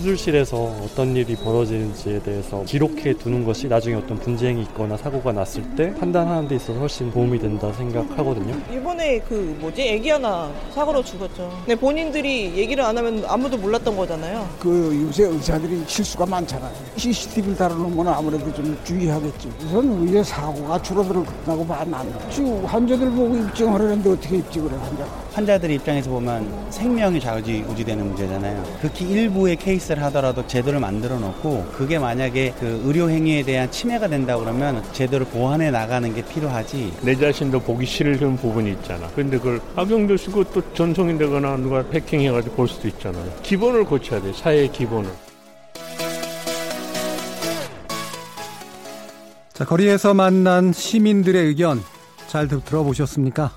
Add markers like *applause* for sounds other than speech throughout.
수술실에서 어떤 일이 벌어지는지에 대해서 기록해 두는 것이 나중에 어떤 분쟁이 있거나 사고가 났을 때 판단하는 데 있어서 훨씬 도움이 된다 생각하거든요. 일본에 그 뭐지 애기 하나 사고로 죽었죠. 근데 본인들이 얘기를 안 하면 아무도 몰랐던 거잖아요. 그 요새 의사들이 실수가 많잖아요. CCTV를 다루는 아무래도 좀 주의하겠죠. 우선 의료 사고가 줄어들 거라고 봐난 지금 환자들 보고 입증하려는데 어떻게 입증을 해 환자? 환자들 입장에서 보면 생명이 좌지우지되는 문제잖아요. 극히 일부의 케이스 서비스를 하더라도 제도를 만들어 놓고 그게 만약에 그 의료 행위에 대한 침해가 된다 그러면 제도를 보완해 나가는 게 필요하지. 내 자신도 보기 싫은 부분이 있잖아. 근데 그걸 악용될 수 있고 또 전송이 되거나 누가 해킹해가지고 볼 수도 있잖아요. 기본을 고쳐야 돼. 사회의 기본을. 자, 거리에서 만난 시민들의 의견 잘 들어보셨습니까?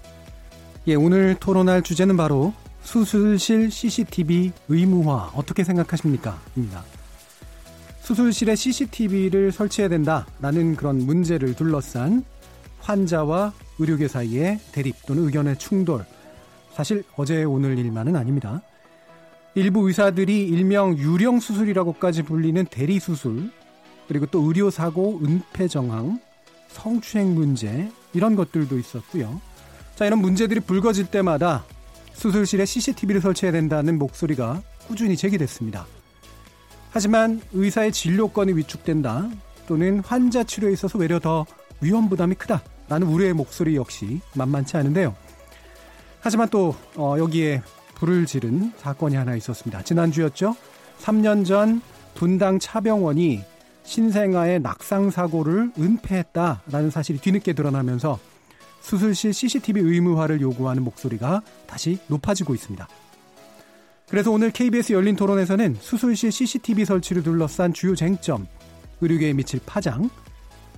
예, 오늘 토론할 주제는 바로 수술실 CCTV 의무화 어떻게 생각하십니까? 입니다. 수술실에 CCTV를 설치해야 된다라는 그런 문제를 둘러싼 환자와 의료계 사이의 대립 또는 의견의 충돌. 사실 어제 오늘 일만은 아닙니다. 일부 의사들이 일명 유령 수술이라고까지 불리는 대리 수술, 그리고 또 의료 사고, 은폐 정황, 성추행 문제 이런 것들도 있었고요. 자, 이런 문제들이 불거질 때마다 수술실에 CCTV를 설치해야 된다는 목소리가 꾸준히 제기됐습니다. 하지만 의사의 진료권이 위축된다 또는 환자 치료에 있어서 외려 더 위험 부담이 크다라는 우려의 목소리 역시 만만치 않은데요. 하지만 또 어, 여기에 불을 지른 사건이 하나 있었습니다. 지난주였죠. 3년 전 분당 차병원이 신생아의 낙상 사고를 은폐했다라는 사실이 뒤늦게 드러나면서 수술실 CCTV 의무화를 요구하는 목소리가 다시 높아지고 있습니다. 그래서 오늘 KBS 열린 토론에서는 수술실 CCTV 설치를 둘러싼 주요 쟁점, 의료계에 미칠 파장,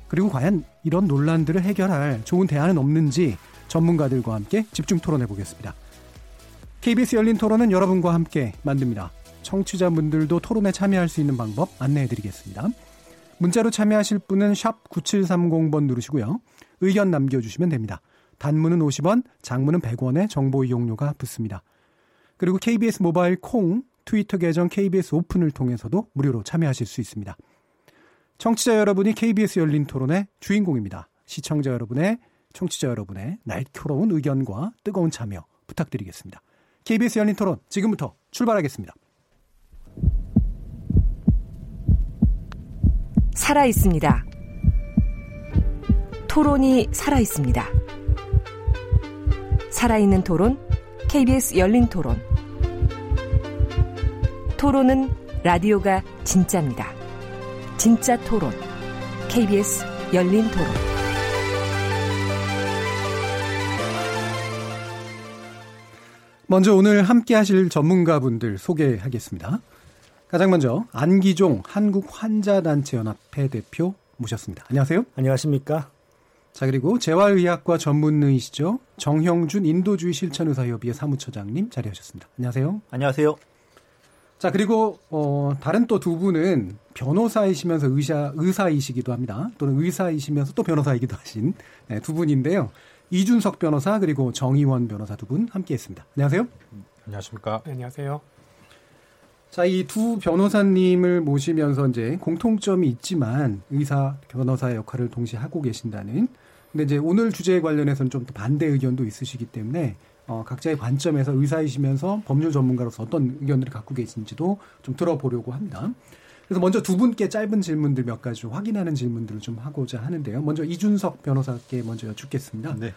그리고 과연 이런 논란들을 해결할 좋은 대안은 없는지 전문가들과 함께 집중 토론해 보겠습니다. KBS 열린 토론은 여러분과 함께 만듭니다. 청취자분들도 토론에 참여할 수 있는 방법 안내해 드리겠습니다. 문자로 참여하실 분은 9730번 누르시고요. 의견 남겨주시면 됩니다. 단문은 50원, 장문은 100원의 정보 이용료가 붙습니다. 그리고 KBS 모바일 콩, 트위터 계정 KBS 오픈을 통해서도 무료로 참여하실 수 있습니다. 청취자 여러분이 KBS 열린 토론의 주인공입니다. 시청자 여러분의, 청취자 여러분의 날카로운 의견과 뜨거운 참여 부탁드리겠습니다. KBS 열린 토론 지금부터 출발하겠습니다. 살아 있습니다. 토론이 살아 있습니다. 살아있는 토론, KBS 열린 토론. 토론은 라디오가 진짜입니다. 진짜 토론, KBS 열린 토론. 먼저 오늘 함께 하실 전문가분들 소개하겠습니다. 가장 먼저 안기종 한국환자단체연합회 대표 모셨습니다. 안녕하세요. 안녕하십니까. 자, 그리고 재활의학과 전문의이시죠. 정형준 인도주의 실천의사협의회 사무처장님 자리하셨습니다. 안녕하세요. 안녕하세요. 자, 그리고, 어, 다른 또 두 분은 변호사이시면서 의사, 의사이시기도 합니다. 또는 의사이시면서 또 변호사이기도 하신 네, 두 분인데요. 이준석 변호사 그리고 정의원 변호사 두 분 함께 했습니다. 안녕하세요. 안녕하십니까. 네, 안녕하세요. 자, 이 두 변호사님을 모시면서 이제 공통점이 있지만 의사, 변호사의 역할을 동시에 하고 계신다는 근데 이제 오늘 주제에 관련해서는 좀더 반대 의견도 있으시기 때문에 어, 각자의 관점에서 의사이시면서 법률 전문가로서 어떤 의견들을 갖고 계신지도 좀 들어보려고 합니다. 그래서 먼저 두 분께 짧은 질문들 몇 가지 좀 확인하는 질문들을 좀 하고자 하는데요. 먼저 이준석 변호사께 먼저 여쭙겠습니다. 네.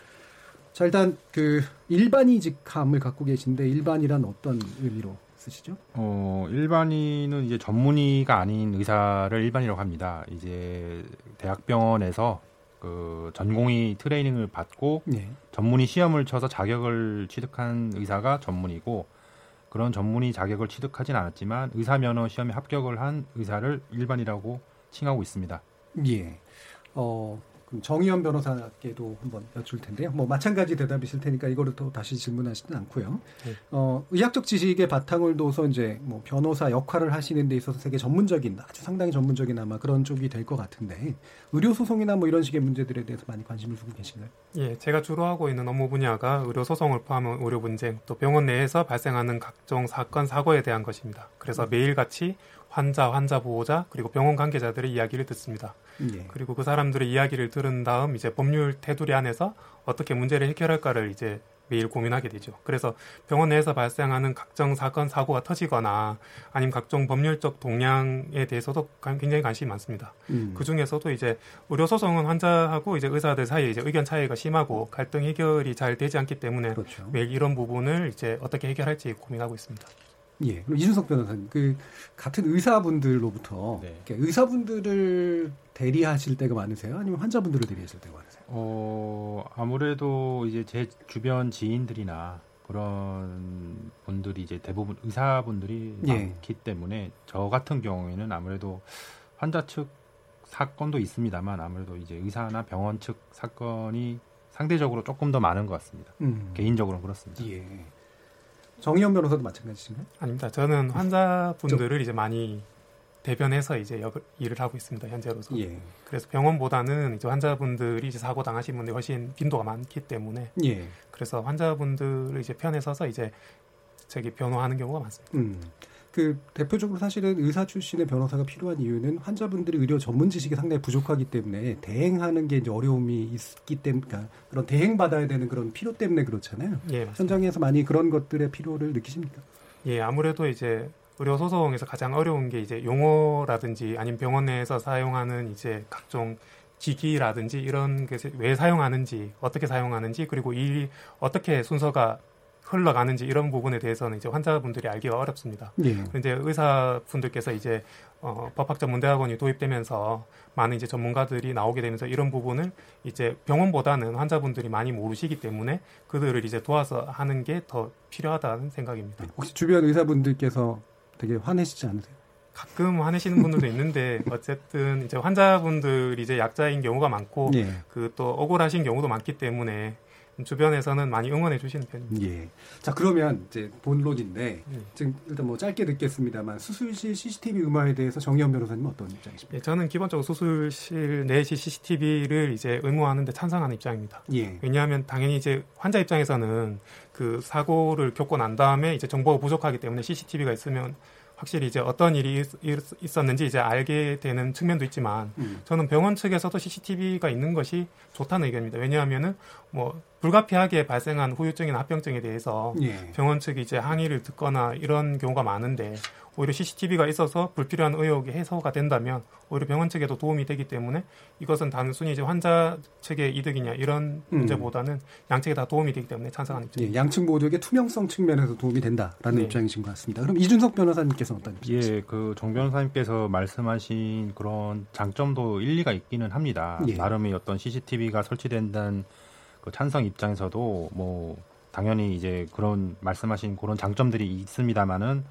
자, 일단 그 일반이직함을 갖고 계신데 일반이란 어떤 의미로 쓰시죠? 어, 일반인은 이제 전문의가 아닌 의사를 일반이라고 합니다. 이제 대학병원에서 그 전공의 트레이닝을 받고 네. 전문의 시험을 쳐서 자격을 취득한 의사가 전문이고 그런 전문의 자격을 취득하진 않았지만 의사 면허 시험에 합격을 한 의사를 일반이라고 칭하고 있습니다. 예. 어, 그럼 정의연 변호사께도 한번 여쭐 텐데요. 뭐 마찬가지 대답이실 테니까 이거를 또 다시 질문하시진 않고요. 네. 어, 의학적 지식의 바탕을 둬서 이제 뭐 변호사 역할을 하시는 데 있어서 되게 전문적인 아주 상당히 전문적인 아마 그런 쪽이 될 것 같은데 의료 소송이나 뭐 이런 식의 문제들에 대해서 많이 관심을 두고 계신가요? 예, 제가 주로 하고 있는 업무 분야가 의료 소송을 포함한 의료 분쟁, 또 병원 내에서 발생하는 각종 사건 사고에 대한 것입니다. 그래서 음. 매일같이 환자, 환자 보호자 그리고 병원 관계자들의 이야기를 듣습니다. 예. 그리고 그 사람들의 이야기를 들은 다음 이제 법률 테두리 안에서 어떻게 문제를 해결할까를 이제 매일 고민하게 되죠. 그래서 병원 내에서 발생하는 각종 사건 사고가 터지거나 아니면 각종 법률적 동향에 대해서도 굉장히 관심이 많습니다. 음. 그 중에서도 이제 의료 소송은 환자하고 이제 의사들 사이에 이제 의견 차이가 심하고 갈등 해결이 잘 되지 않기 때문에 그렇죠. 매일 이런 부분을 이제 어떻게 해결할지 고민하고 있습니다. 예. 이준석 변호사님, 그 같은 의사분들로부터 네. 의사분들을 대리하실 때가 많으세요? 아니면 환자분들을 대리하실 때가 많으세요? 어, 아무래도 이제 제 주변 지인들이나 그런 분들이 이제 대부분 의사분들이 예. 많기 때문에 저 같은 경우에는 아무래도 환자 측 사건도 있습니다만 아무래도 이제 의사나 병원 측 사건이 상대적으로 조금 더 많은 것 같습니다. 음. 개인적으로는 그렇습니다. 예. 정의연 변호사도 마찬가지신가요? 아닙니다. 저는 환자분들을 이제 많이 대변해서 이제 역, 일을 하고 있습니다 현재로서. 예. 그래서 병원보다는 이제 환자분들이 이제 사고 당하신 분들이 훨씬 빈도가 많기 때문에. 예. 그래서 환자분들을 이제 편에 서서 이제 저기 변호하는 경우가 많습니다. 음. 그 대표적으로 사실은 의사 출신의 변호사가 필요한 이유는 환자분들이 의료 전문 지식이 상당히 부족하기 때문에 대행하는 게 이제 어려움이 있기 때문에 그러니까 그런 대행 받아야 되는 그런 필요 때문에 그렇잖아요. 예, 현장에서 많이 그런 것들의 필요를 느끼십니까? 예, 아무래도 이제 의료 소송에서 가장 어려운 게 이제 용어라든지 아니면 병원 내에서 사용하는 이제 각종 기기라든지 이런 것을 왜 사용하는지 어떻게 사용하는지 그리고 이 어떻게 순서가 흘러가는지 이런 부분에 대해서는 이제 환자분들이 알기가 어렵습니다. 예. 이제 의사분들께서 이제 어, 법학전문대학원이 도입되면서 많은 이제 전문가들이 나오게 되면서 이런 부분을 이제 병원보다는 환자분들이 많이 모르시기 때문에 그들을 이제 도와서 하는 게 더 필요하다는 생각입니다. 혹시 주변 의사분들께서 되게 화내시지 않으세요? 가끔 화내시는 분들도 있는데 어쨌든 이제 환자분들이 이제 약자인 경우가 많고 예. 그또 억울하신 경우도 많기 때문에 주변에서는 많이 응원해 주시는 편입니다. 예. 자 그러면 이제 본론인데 예. 지금 일단 뭐 짧게 듣겠습니다만 수술실 CCTV 의무화에 대해서 정의원 변호사님 어떤 입장이십니까? 예, 저는 기본적으로 수술실 내시 CCTV를 이제 의무화하는데 찬성하는 입장입니다. 예. 왜냐하면 당연히 이제 환자 입장에서는 그 사고를 겪고 난 다음에 이제 정보가 부족하기 때문에 CCTV가 있으면 확실히 이제 어떤 일이 있었는지 이제 알게 되는 측면도 있지만 음. 저는 병원 측에서도 CCTV가 있는 것이 좋다는 의견입니다. 왜냐하면은 뭐 불가피하게 발생한 후유증이나 합병증에 대해서 예. 병원 측이 이제 항의를 듣거나 이런 경우가 많은데 오히려 CCTV가 있어서 불필요한 의혹이 해소가 된다면 오히려 병원 측에도 도움이 되기 때문에 이것은 단순히 이제 환자 측의 이득이냐 이런 음. 문제보다는 양측에 다 도움이 되기 때문에 찬성하는 입장입니다. 예, 양측 모두에게 투명성 측면에서 도움이 된다라는 네. 입장이신 것 같습니다. 그럼 이준석 변호사님께서는 어떤 입장이십니까? 예, 그 정 변호사님께서 말씀하신 그런 장점도 일리가 있기는 합니다. 예. 나름의 어떤 CCTV가 설치된다는 그 찬성 입장에서도 뭐 당연히 이제 그런 말씀하신 그런 장점들이 있습니다만은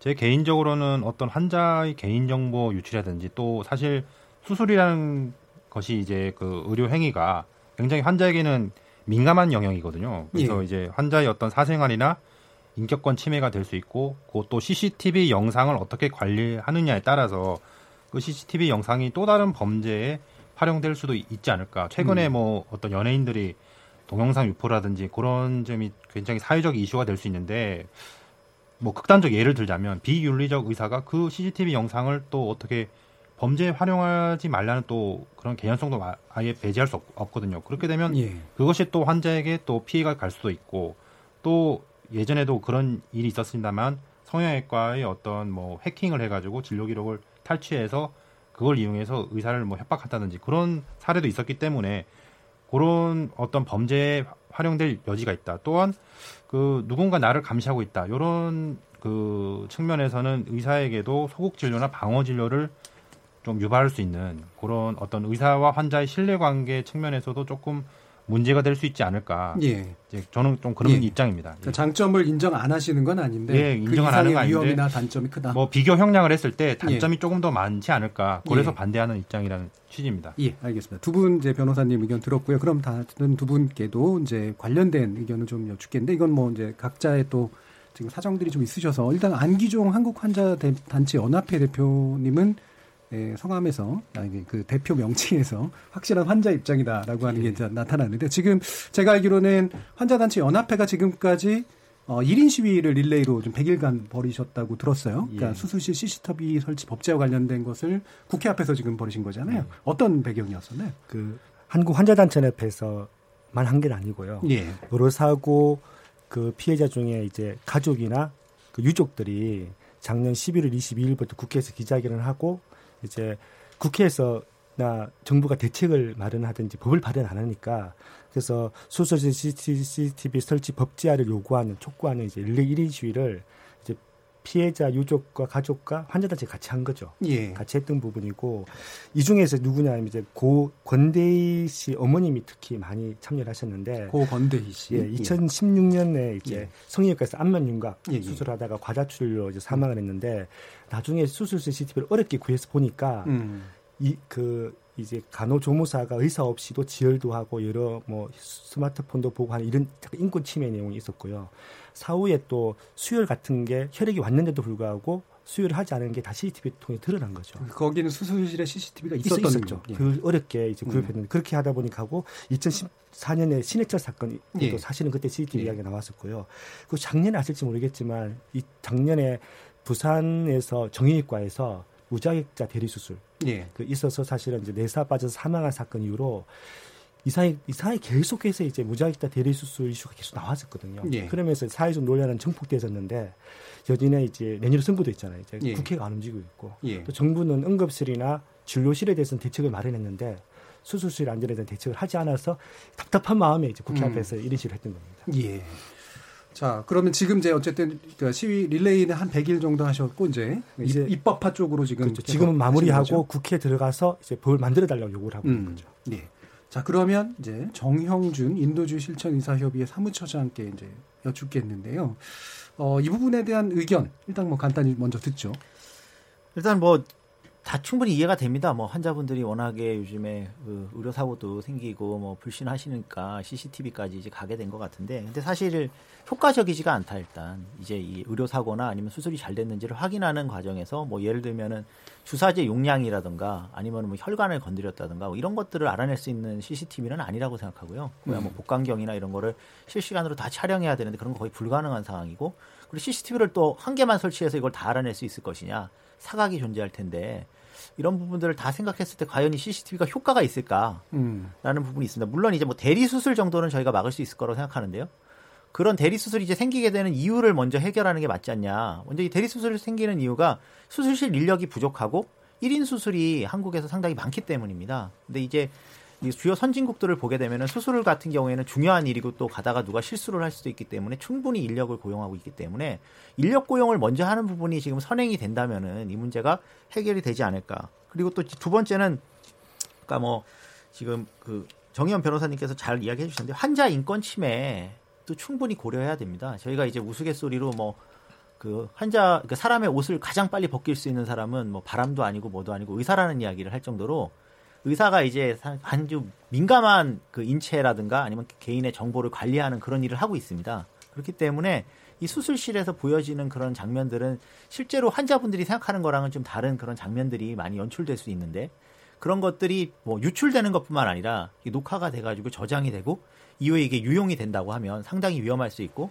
제 개인적으로는 어떤 환자의 개인 정보 유출이라든지 또 사실 수술이라는 것이 이제 그 의료 행위가 굉장히 환자에게는 민감한 영역이거든요. 그래서 예. 이제 환자의 어떤 사생활이나 인격권 침해가 될 수 있고 그것도 CCTV 영상을 어떻게 관리하느냐에 따라서 그 CCTV 영상이 또 다른 범죄에 활용될 수도 있지 않을까. 최근에 음. 뭐 어떤 연예인들이 동영상 유포라든지 그런 점이 굉장히 사회적 이슈가 될 수 있는데 뭐 극단적 예를 들자면 비윤리적 의사가 그 CCTV 영상을 또 어떻게 범죄에 활용하지 말라는 또 그런 개연성도 아예 배제할 수 없, 거든요 그렇게 되면 예. 그것이 또 환자에게 또 피해가 갈 수도 있고 또 예전에도 그런 일이 있었습니다만 성형외과의 어떤 뭐 해킹을 해가지고 진료 기록을 탈취해서 그걸 이용해서 의사를 뭐 협박한다든지 그런 사례도 있었기 때문에 그런 어떤 범죄에 활용될 여지가 있다. 또한 그 누군가 나를 감시하고 있다. 이런 그 측면에서는 의사에게도 소극 진료나 방어 진료를 좀 유발할 수 있는 그런 어떤 의사와 환자의 신뢰 관계 측면에서도 조금 문제가 될 수 있지 않을까. 예. 이제 저는 좀 그런 예. 입장입니다. 그러니까 장점을 인정 안 하시는 건 아닌데 예, 인정 그안 하는 건 위험이나 단점이 크다. 뭐 비교 형량을 했을 때 단점이 예. 조금 더 많지 않을까. 그래서 예. 반대하는 입장이라는 취지입니다. 예, 알겠습니다. 두 분 이제 변호사님 의견 들었고요. 그럼 다른 두 분께도 이제 관련된 의견을 좀 여쭙겠는데 이건 뭐 이제 각자의 또 지금 사정들이 좀 있으셔서 일단 안기종 한국 환자 단체 연합회 대표님은 예, 성함에서 아니 그 대표 명칭에서 *laughs* 확실한 환자 입장이다라고 하는 게 이제 나타나는데 지금 제가 알기로는 환자 단체 연합회가 지금까지 어 1인 시위를 릴레이로 좀 100일간 벌이셨다고 들었어요. 그러니까 예. 수술실 CCTV 설치 법제와 관련된 것을 국회 앞에서 지금 벌이신 거잖아요. 예. 어떤 배경이었었나요? 그 한국 환자 단체 연합회에서만 한 게 아니고요. 예. 여러 사고 그 피해자 중에 이제 가족이나 그 유족들이 작년 11월 22일부터 국회에서 기자회견을 하고 이제 국회에서나 정부가 대책을 마련하든지 법을 발행 안 하니까 그래서 수소실 CCTV 설치 법제화를 요구하는 촉구하는 이제 1인 시위를 피해자 유족과 가족과 환자단체 같이 한 거죠. 예. 같이 했던 부분이고 이 중에서 누구냐면 이제 고 권대희 씨 어머님이 특히 많이 참여를 하셨는데 고 권대희 씨. 예, 2016년에 이제 예. 성형외과에서 안면 윤곽 예, 예. 수술하다가 과다출혈로 이제 사망을 했는데 나중에 수술 CCTV를 어렵게 구해서 보니까 음. 이그 이제 간호조무사가 의사 없이도 지혈도 하고 여러 뭐 스마트폰도 보고 하는 이런 인권 침해 내용이 있었고요. 사후에 또 수혈 같은 게 혈액이 왔는데도 불구하고 수혈을 하지 않은 게 다 CCTV 통해 드러난 거죠. 거기는 수술실에 CCTV가 있었던 있었죠. 예. 그 어렵게 이제 구입했는데 음. 그렇게 하다 보니까 하고 2014년에 신해철 사건이 예. 또 사실은 그때 CCTV 예. 이야기가 나왔었고요. 그 작년에 아실지 모르겠지만 이 작년에 부산에서 정형외과에서 무자격자 대리 수술 예. 그 있어서 사실은 이제 내사 빠져서 사망한 사건 이후로 이상이 이상이 계속해서 이제 무자격자 대리 수술 이슈가 계속 나왔었거든요. 예. 그러면서 사회적 논란은 증폭되었는데 여진에 이제 내년에 선거도 있잖아요. 이제 예. 국회가 안 움직이고 있고 예. 또 정부는 응급실이나 진료실에 대해서는 대책을 마련했는데 수술실 안전에 대한 대책을 하지 않아서 답답한 마음에 이제 국회 음. 앞에서 이런 식으로 했던 겁니다. 예. 자, 그러면 지금 이제 어쨌든 그 시위 릴레이는 한 100일 정도 하셨고 이제, 이제 입법화 쪽으로 지금 그렇죠. 지금은 마무리하고 국회에 들어가서 이제 법을 만들어 달라고 요구를 하고 음, 있는 거죠. 네. 자, 그러면 이제 정형준 인도주 실천 의사 협의회 사무처장께 이제 여쭙겠는데요. 어, 이 부분에 대한 의견 일단 뭐 간단히 먼저 듣죠. 일단 뭐 다 충분히 이해가 됩니다. 뭐 환자분들이 워낙에 요즘에 그 의료 사고도 생기고 뭐 불신하시니까 CCTV까지 이제 가게 된 것 같은데, 근데 사실 효과적이지가 않다 일단 이제 이 의료 사고나 아니면 수술이 잘 됐는지를 확인하는 과정에서 뭐 예를 들면은 주사제 용량이라든가 아니면 뭐 혈관을 건드렸다든가 뭐 이런 것들을 알아낼 수 있는 CCTV는 아니라고 생각하고요. 그냥 뭐 음. 복강경이나 이런 거를 실시간으로 다 촬영해야 되는데 그런 거 거의 불가능한 상황이고, 그리고 CCTV를 또 한 개만 설치해서 이걸 다 알아낼 수 있을 것이냐 사각이 존재할 텐데 이런 부분들을 다 생각했을 때 과연 이 CCTV가 효과가 있을까라는 음. 부분이 있습니다. 물론 이제 뭐 대리 수술 정도는 저희가 막을 수 있을 거라고 생각하는데요. 그런 대리 수술이 이제 생기게 되는 이유를 먼저 해결하는 게 맞지 않냐. 먼저 이 대리 수술이 생기는 이유가 수술실 인력이 부족하고 1인 수술이 한국에서 상당히 많기 때문입니다. 근데 이제 이 주요 선진국들을 보게 되면은 수술 같은 경우에는 중요한 일이고 또 가다가 누가 실수를 할 수도 있기 때문에 충분히 인력을 고용하고 있기 때문에 인력 고용을 먼저 하는 부분이 지금 선행이 된다면은 이 문제가 해결이 되지 않을까. 그리고 또 두 번째는 그러니까 뭐 지금 그 정의원 변호사님께서 잘 이야기해 주셨는데 환자 인권 침해 도 충분히 고려해야 됩니다. 저희가 이제 우스갯소리로 뭐 그 환자 그 사람의 옷을 가장 빨리 벗길 수 있는 사람은 뭐 바람도 아니고 뭐도 아니고 의사라는 이야기를 할 정도로 의사가 이제 아주 민감한 그 인체라든가 아니면 개인의 정보를 관리하는 그런 일을 하고 있습니다. 그렇기 때문에 이 수술실에서 보여지는 그런 장면들은 실제로 환자분들이 생각하는 거랑은 좀 다른 그런 장면들이 많이 연출될 수 있는데 그런 것들이 뭐 유출되는 것뿐만 아니라 녹화가 돼가지고 저장이 되고 이후에 이게 유용이 된다고 하면 상당히 위험할 수 있고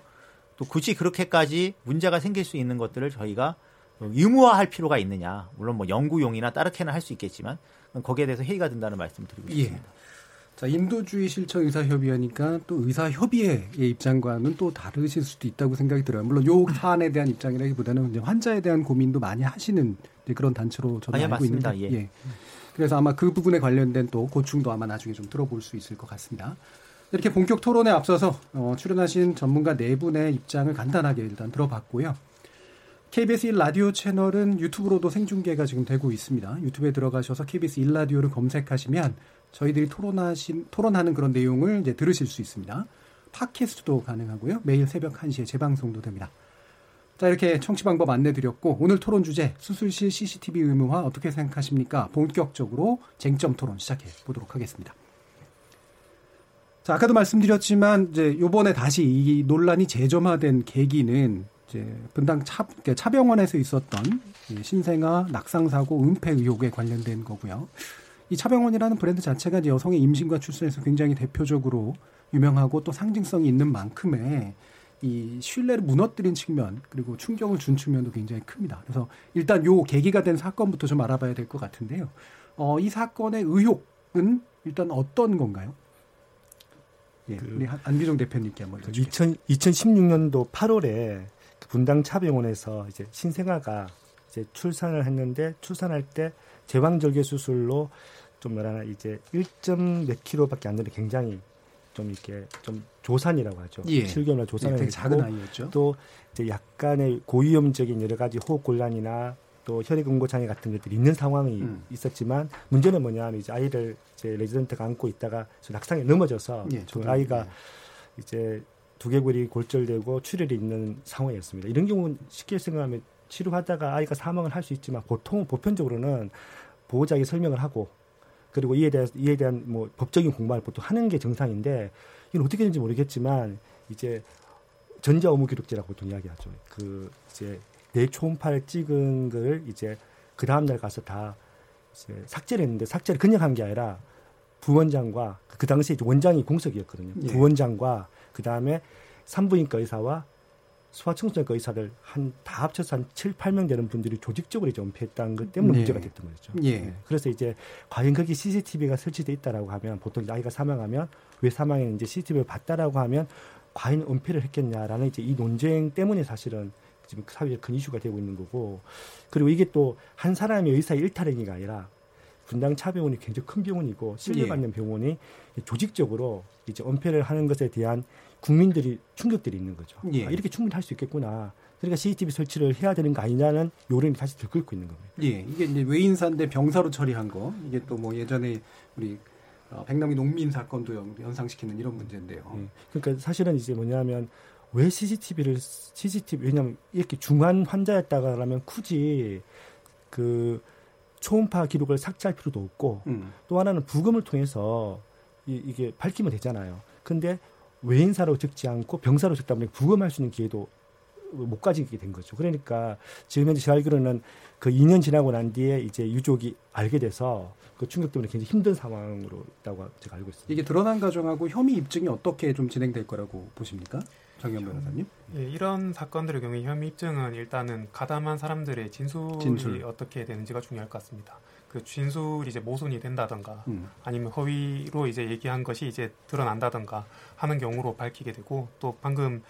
또 굳이 그렇게까지 문제가 생길 수 있는 것들을 저희가 의무화할 필요가 있느냐 물론 뭐 연구용이나 따르게는 할 수 있겠지만 거기에 대해서 회의가 된다는 말씀을 드리고 예. 싶습니다. 자, 인도주의 실천 의사협의회니까 또 의사협의회의 입장과는 또 다르실 수도 있다고 생각이 들어요. 물론 요 사안에 대한 입장이라기보다는 환자에 대한 고민도 많이 하시는 그런 단체로 저는 알고 맞습니다. 있는데. 예. 예. 그래서 아마 그 부분에 관련된 또 고충도 아마 나중에 좀 들어볼 수 있을 것 같습니다. 이렇게 본격 토론에 앞서서 어, 출연하신 전문가 네 분의 입장을 간단하게 일단 들어봤고요. KBS 1라디오 채널은 유튜브로도 생중계가 지금 되고 있습니다. 유튜브에 들어가셔서 KBS 1라디오를 검색하시면 저희들이 토론하신 토론하는 그런 내용을 이제 들으실 수 있습니다. 팟캐스트도 가능하고요. 매일 새벽 1시에 재방송도 됩니다. 자, 이렇게 청취 방법 안내 드렸고, 오늘 토론 주제, 수술실 CCTV 의무화 어떻게 생각하십니까? 본격적으로 쟁점 토론 시작해 보도록 하겠습니다. 자, 아까도 말씀드렸지만, 이제 요번에 다시 이 논란이 재점화된 계기는 이제 분당 차, 차병원에서 있었던 신생아 낙상 사고 은폐 의혹에 관련된 거고요. 이 차병원이라는 브랜드 자체가 이제 여성의 임신과 출산에서 굉장히 대표적으로 유명하고 또 상징성이 있는 만큼의 이 신뢰를 무너뜨린 측면 그리고 충격을 준 측면도 굉장히 큽니다. 그래서 일단 요 계기가 된 사건부터 좀 알아봐야 될 것 같은데요. 어, 이 사건의 의혹은 일단 어떤 건가요? 예, 그, 우리 안기종 대표님께 한번 그 2000, 2016년도 8월에 분당 차병원에서 이제 신생아가 이제 출산을 했는데 출산할 때 제왕절개 수술로 좀 뭐라나 이제 1점 몇 킬로밖에 안 되는 굉장히 좀 이렇게 좀 조산이라고 하죠. 예. 7개월 조산을 예, 작은 아이였죠. 또 이제 약간의 고위험적인 여러 가지 호흡 곤란이나 또 혈액 응고 장애 같은 것들이 있는 상황이 음. 있었지만 문제는 뭐냐면 이제 아이를 이제 레지던트가 안고 있다가 낙상에 넘어져서 예, 그 아이가 예. 이제 두개골이 골절되고 출혈이 있는 상황이었습니다. 이런 경우는 쉽게 생각하면 치료하다가 아이가 사망을 할 수 있지만 보통 보편적으로는 보호자에게 설명을 하고 그리고 이에 대한 이에 대한 뭐 법적인 공부를 보통 하는 게 정상인데 이건 어떻게 되는지 모르겠지만 이제 전자 업무 기록제라고 보통 이야기하죠. 그 이제 내 초음파를 찍은 걸 이제 그 다음 날 가서 다 이제 삭제를 했는데 삭제를 그냥 한 게 아니라 부원장과 그 당시에 원장이 공석이었거든요. 예. 부원장과 그 다음에 산부인과 의사와 소아청소년과 의사들 한 다 합쳐서 한 7, 8명 되는 분들이 조직적으로 이제 은폐했다는 것 때문에 네. 문제가 됐던 거죠. 예. 네. 그래서 이제 과연 거기 CCTV가 설치돼 있다라고 하면 보통 아이가 사망하면 왜 사망했는지 CCTV를 봤다라고 하면 과연 은폐를 했겠냐라는 이제 이 논쟁 때문에 사실은 지금 사회에 큰 이슈가 되고 있는 거고 그리고 이게 또 한 사람의 의사의 일탈행위가 아니라 분당 차병원이 굉장히 큰 병원이고 신뢰받는 예. 병원이 조직적으로 이제 은폐를 하는 것에 대한 국민들이 충격들이 있는 거죠. 예. 아, 이렇게 충분히 할 수 있겠구나. 그러니까 CCTV 설치를 해야 되는 거 아니냐는 요령이 다시 들끓고 있는 겁니다. 예, 이게 이제 외인사인데 병사로 처리한 거 이게 또 뭐 예전에 우리 어, 백남기 농민 사건도 연상시키는 이런 문제인데요. 예. 그러니까 사실은 이제 뭐냐면 왜 CCTV를 CCTV 왜냐하면 이렇게 중환 환자였다가 그러면 굳이 그 초음파 기록을 삭제할 필요도 없고 음. 또 하나는 부검을 통해서 이, 이게 밝히면 되잖아요. 근데 외인사로 적지 않고 병사로 적다 보니 부검할 수 있는 기회도 못 가지게 된 거죠. 그러니까 지금 현재 제가 알기로는 그 2년 지나고 난 뒤에 이제 유족이 알게 돼서 그 충격 때문에 굉장히 힘든 상황으로 있다고 제가 알고 있습니다. 이게 드러난 과정하고 혐의 입증이 어떻게 좀 진행될 거라고 보십니까? 정현 변호사님? 예, 이런 사건들의 경우에 혐의 입증은 일단은 가담한 사람들의 진술이 진술. 어떻게 되는지가 중요할 것 같습니다. 그 진술이 이제 모순이 된다던가 음. 아니면 허위로 이제 얘기한 것이 이제 드러난다던가 하는 경우로 밝히게 되고 또 방금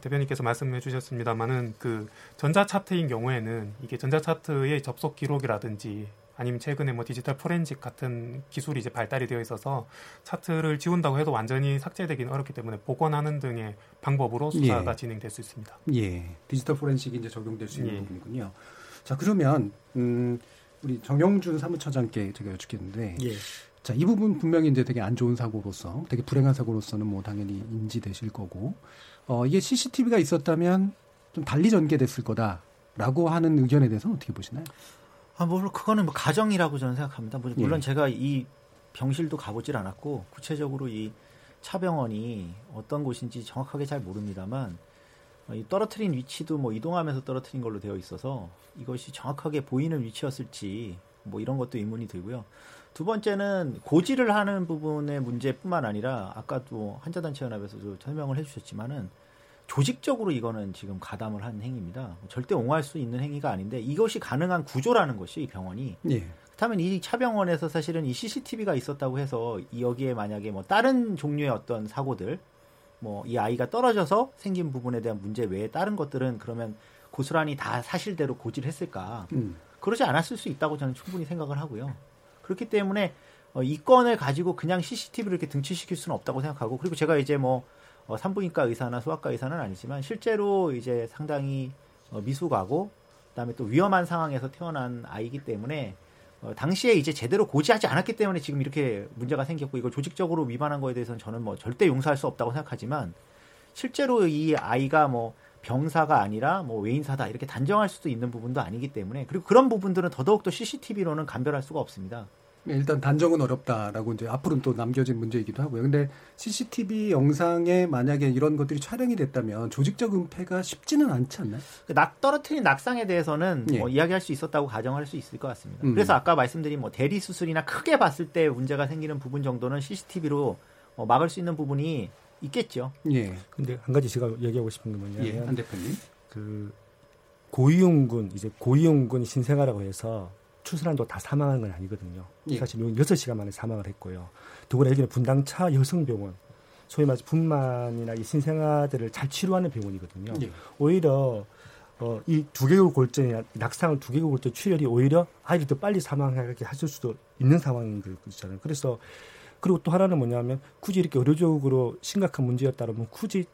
대변인께서 말씀해 주셨습니다만은 그 전자 차트인 경우에는 이게 전자 차트의 접속 기록이라든지 아니면 최근에 뭐 디지털 포렌식 같은 기술이 이제 발달이 되어 있어서 차트를 지운다고 해도 완전히 삭제되기는 어렵기 때문에 복원하는 등의 방법으로 수사가 예. 진행될 수 있습니다. 예. 디지털 포렌식이 이제 적용될 수 있는 예. 부분이군요. 자, 그러면 음 우리 정영준 사무처장께 제가 여쭙겠는데 예. 자, 이 부분 분명히 이제 되게 안 좋은 사고로서 되게 불행한 사고로서는 뭐 당연히 인지되실 거고 어 이게 CCTV가 있었다면 좀 달리 전개됐을 거다라고 하는 의견에 대해서는 어떻게 보시나요? 아, 뭐 그거는 뭐 가정이라고 저는 생각합니다. 뭐 물론 예. 제가 이 병실도 가보질 않았고 구체적으로 이 차병원이 어떤 곳인지 정확하게 잘 모릅니다만 이 떨어뜨린 위치도 뭐 이동하면서 떨어뜨린 걸로 되어 있어서 이것이 정확하게 보이는 위치였을지 뭐 이런 것도 의문이 들고요. 두 번째는 고지를 하는 부분의 문제뿐만 아니라 아까도 한자단체 연합에서도 설명을 해주셨지만은 조직적으로 이거는 지금 가담을 한 행위입니다. 절대 옹호할 수 있는 행위가 아닌데 이것이 가능한 구조라는 것이 병원이. 예. 그렇다면 이 차병원에서 사실은 이 CCTV가 있었다고 해서 여기에 만약에 뭐 다른 종류의 어떤 사고들 뭐 이 아이가 떨어져서 생긴 부분에 대한 문제 외에 다른 것들은 그러면 고스란히 다 사실대로 고지를 했을까? 음. 그러지 않았을 수 있다고 저는 충분히 생각을 하고요. 그렇기 때문에 어, 이 건을 가지고 그냥 CCTV를 이렇게 등치시킬 수는 없다고 생각하고 그리고 제가 이제 뭐 어, 산부인과 의사나 소아과 의사는 아니지만 실제로 이제 상당히 어, 미숙하고 그다음에 또 위험한 상황에서 태어난 아이기 때문에 어, 당시에 이제 제대로 고지하지 않았기 때문에 지금 이렇게 문제가 생겼고 이걸 조직적으로 위반한 거에 대해서는 저는 뭐 절대 용서할 수 없다고 생각하지만 실제로 이 아이가 뭐 병사가 아니라 뭐 외인사다 이렇게 단정할 수도 있는 부분도 아니기 때문에 그리고 그런 부분들은 더더욱 더 CCTV로는 감별할 수가 없습니다. 네, 일단 단정은 어렵다라고 이제 앞으로는 또 남겨진 문제이기도 하고요. 근데 CCTV 영상에 만약에 이런 것들이 촬영이 됐다면 조직적 은폐가 쉽지는 않지 않나요? 그 낙 떨어뜨린 낙상에 대해서는 예. 뭐 이야기할 수 있었다고 가정할 수 있을 것 같습니다. 음. 그래서 아까 말씀드린 뭐 대리 수술이나 크게 봤을 때 문제가 생기는 부분 정도는 CCTV로 어, 막을 수 있는 부분이 있겠죠. 예. 근데 한 가지 제가 얘기하고 싶은 건 뭐냐면 예, 한 대표님. 그 고이용군 이제 고이용군 신생아라고 해서 추순환도 다 사망한 건 아니거든요. 예. 사실 6시간 만에 사망을 했고요. 더구나 여기는 분당차 여성병원, 소위 말해서 분만이나 이 신생아들을 잘 치료하는 병원이거든요. 예. 오히려 어, 이 두개골 골전이나 낙상을 두개골 골전 출혈이 오히려 아이를 더 빨리 사망하게 하실 수도 있는 상황인 거잖아요. 그래서 그리고 또 하나는 뭐냐면 굳이 이렇게 의료적으로 심각한 문제였다면 굳이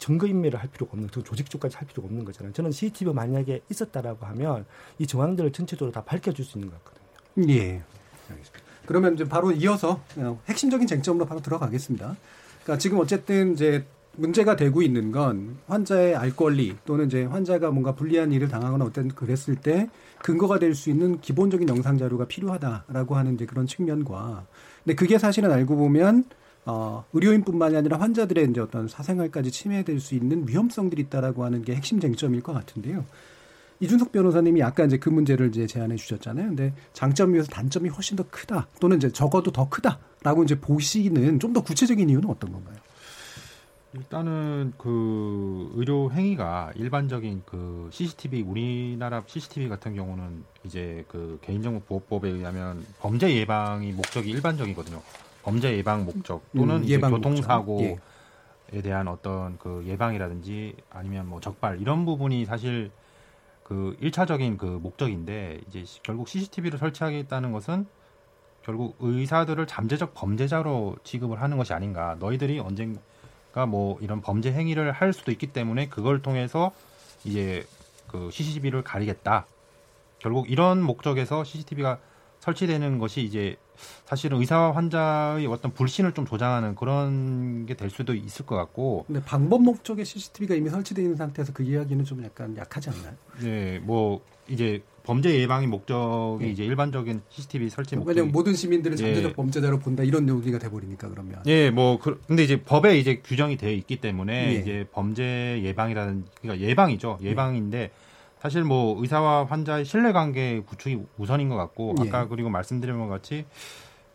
증거인멸을 할 필요가 없는 그 조직적까지 할 필요가 없는 거잖아요. 저는 CCTV 만약에 있었다라고 하면 이 정황들을 전체적으로 다 밝혀줄 수 있는 것 같거든요. 예. 알겠습니다. 그러면 이제 바로 이어서 어, 핵심적인 쟁점으로 바로 들어가겠습니다. 그러니까 지금 어쨌든 이제 문제가 되고 있는 건 환자의 알 권리 또는 이제 환자가 뭔가 불리한 일을 당하거나 어떤 그랬을 때 근거가 될 수 있는 기본적인 영상 자료가 필요하다라고 하는 이제 그런 측면과 근데 그게 사실은 알고 보면 어, 의료인뿐만이 아니라 환자들의 이제 어떤 사생활까지 침해될 수 있는 위험성들이 있다라고 하는 게 핵심 쟁점일 것 같은데요. 이준석 변호사님이 아까 이제 그 문제를 이제 제안해 주셨잖아요. 근데 장점 비해서 단점이 훨씬 더 크다 또는 이제 적어도 더 크다라고 이제 보시는 좀 더 구체적인 이유는 어떤 건가요? 일단은 그 의료 행위가 일반적인 그 CCTV 우리나라 CCTV 같은 경우는 이제 그 개인정보 보호법에 의하면 범죄 예방이 목적이 일반적이거든요. 범죄 예방 목적 또는 음, 예방 교통사고에 예. 대한 어떤 그 예방이라든지 아니면 뭐 적발 이런 부분이 사실 그 일차적인 그 목적인데 이제 결국 CCTV를 설치하겠다는 것은 결국 의사들을 잠재적 범죄자로 취급을 하는 것이 아닌가. 너희들이 언젠가 뭐 이런 범죄 행위를 할 수도 있기 때문에 그걸 통해서 이제 그 CCTV를 가리겠다. 결국 이런 목적에서 CCTV가 설치되는 것이 이제 사실은 의사와 환자의 어떤 불신을 좀 조장하는 그런 게 될 수도 있을 것 같고. 근데 방법 목적의 CCTV가 이미 설치되어 있는 상태에서 그 이야기는 좀 약간 약하지 않나요? 네, 뭐 이제 범죄 예방의 목적이 네. 이제 일반적인 CCTV 설치 목적. 왜냐면 모든 시민들은 잠재적 예. 범죄자로 본다 이런 논리가 돼버리니까 그러면. 예, 뭐 그, 근데 이제 법에 이제 규정이 되어 있기 때문에 예. 이제 범죄 예방이라는 그러니까 예방이죠 예방인데. 예. 사실 뭐 의사와 환자의 신뢰 관계 구축이 우선인 것 같고 예. 아까 그리고 말씀드린 것 같이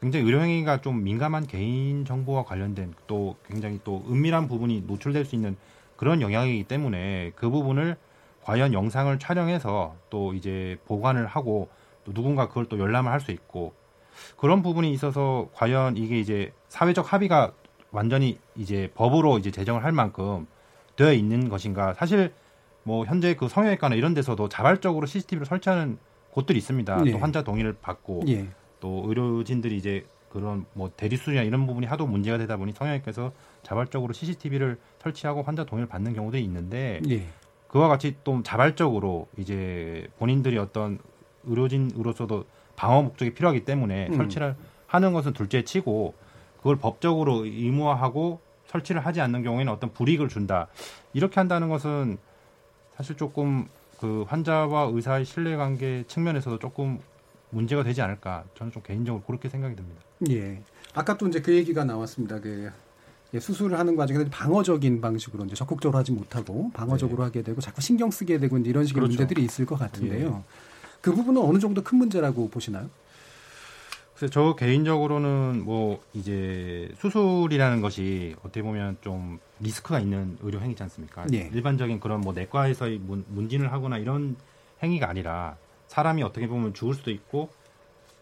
굉장히 의료행위가 좀 민감한 개인 정보와 관련된 또 굉장히 또 은밀한 부분이 노출될 수 있는 그런 영향이기 때문에 그 부분을 과연 영상을 촬영해서 또 이제 보관을 하고 또 누군가 그걸 또 열람을 할 수 있고 그런 부분이 있어서 과연 이게 이제 사회적 합의가 완전히 이제 법으로 이제 제정을 할 만큼 되어 있는 것인가 사실 뭐 현재 그 성형외과나 이런 데서도 자발적으로 CCTV를 설치하는 곳들이 있습니다. 네. 또 환자 동의를 받고 네. 또 의료진들이 이제 그런 뭐 대리 수준이나 이런 부분이 하도 문제가 되다 보니 성형외과에서 자발적으로 CCTV를 설치하고 환자 동의를 받는 경우도 있는데 네. 그와 같이 또 자발적으로 이제 본인들이 어떤 의료진으로서도 방어 목적이 필요하기 때문에 음. 설치를 하는 것은 둘째치고 그걸 법적으로 의무화하고 설치를 하지 않는 경우에는 어떤 불이익을 준다 이렇게 한다는 것은 사실 조금 그 환자와 의사의 신뢰관계 측면에서도 조금 문제가 되지 않을까 저는 좀 개인적으로 그렇게 생각이 듭니다. 예. 아까 또 이제 그 얘기가 나왔습니다. 그 예, 수술을 하는 과정에서 방어적인 방식으로 이제 적극적으로 하지 못하고 방어적으로 네. 하게 되고 자꾸 신경 쓰게 되고 이런 식의 그렇죠. 문제들이 있을 것 같은데요. 예. 그 부분은 어느 정도 큰 문제라고 보시나요? 그래서 저 개인적으로는 뭐 이제 수술이라는 것이 어떻게 보면 좀 리스크가 있는 의료 행위지 않습니까? 네. 일반적인 그런 뭐 내과에서의 문, 문진을 하거나 이런 행위가 아니라 사람이 어떻게 보면 죽을 수도 있고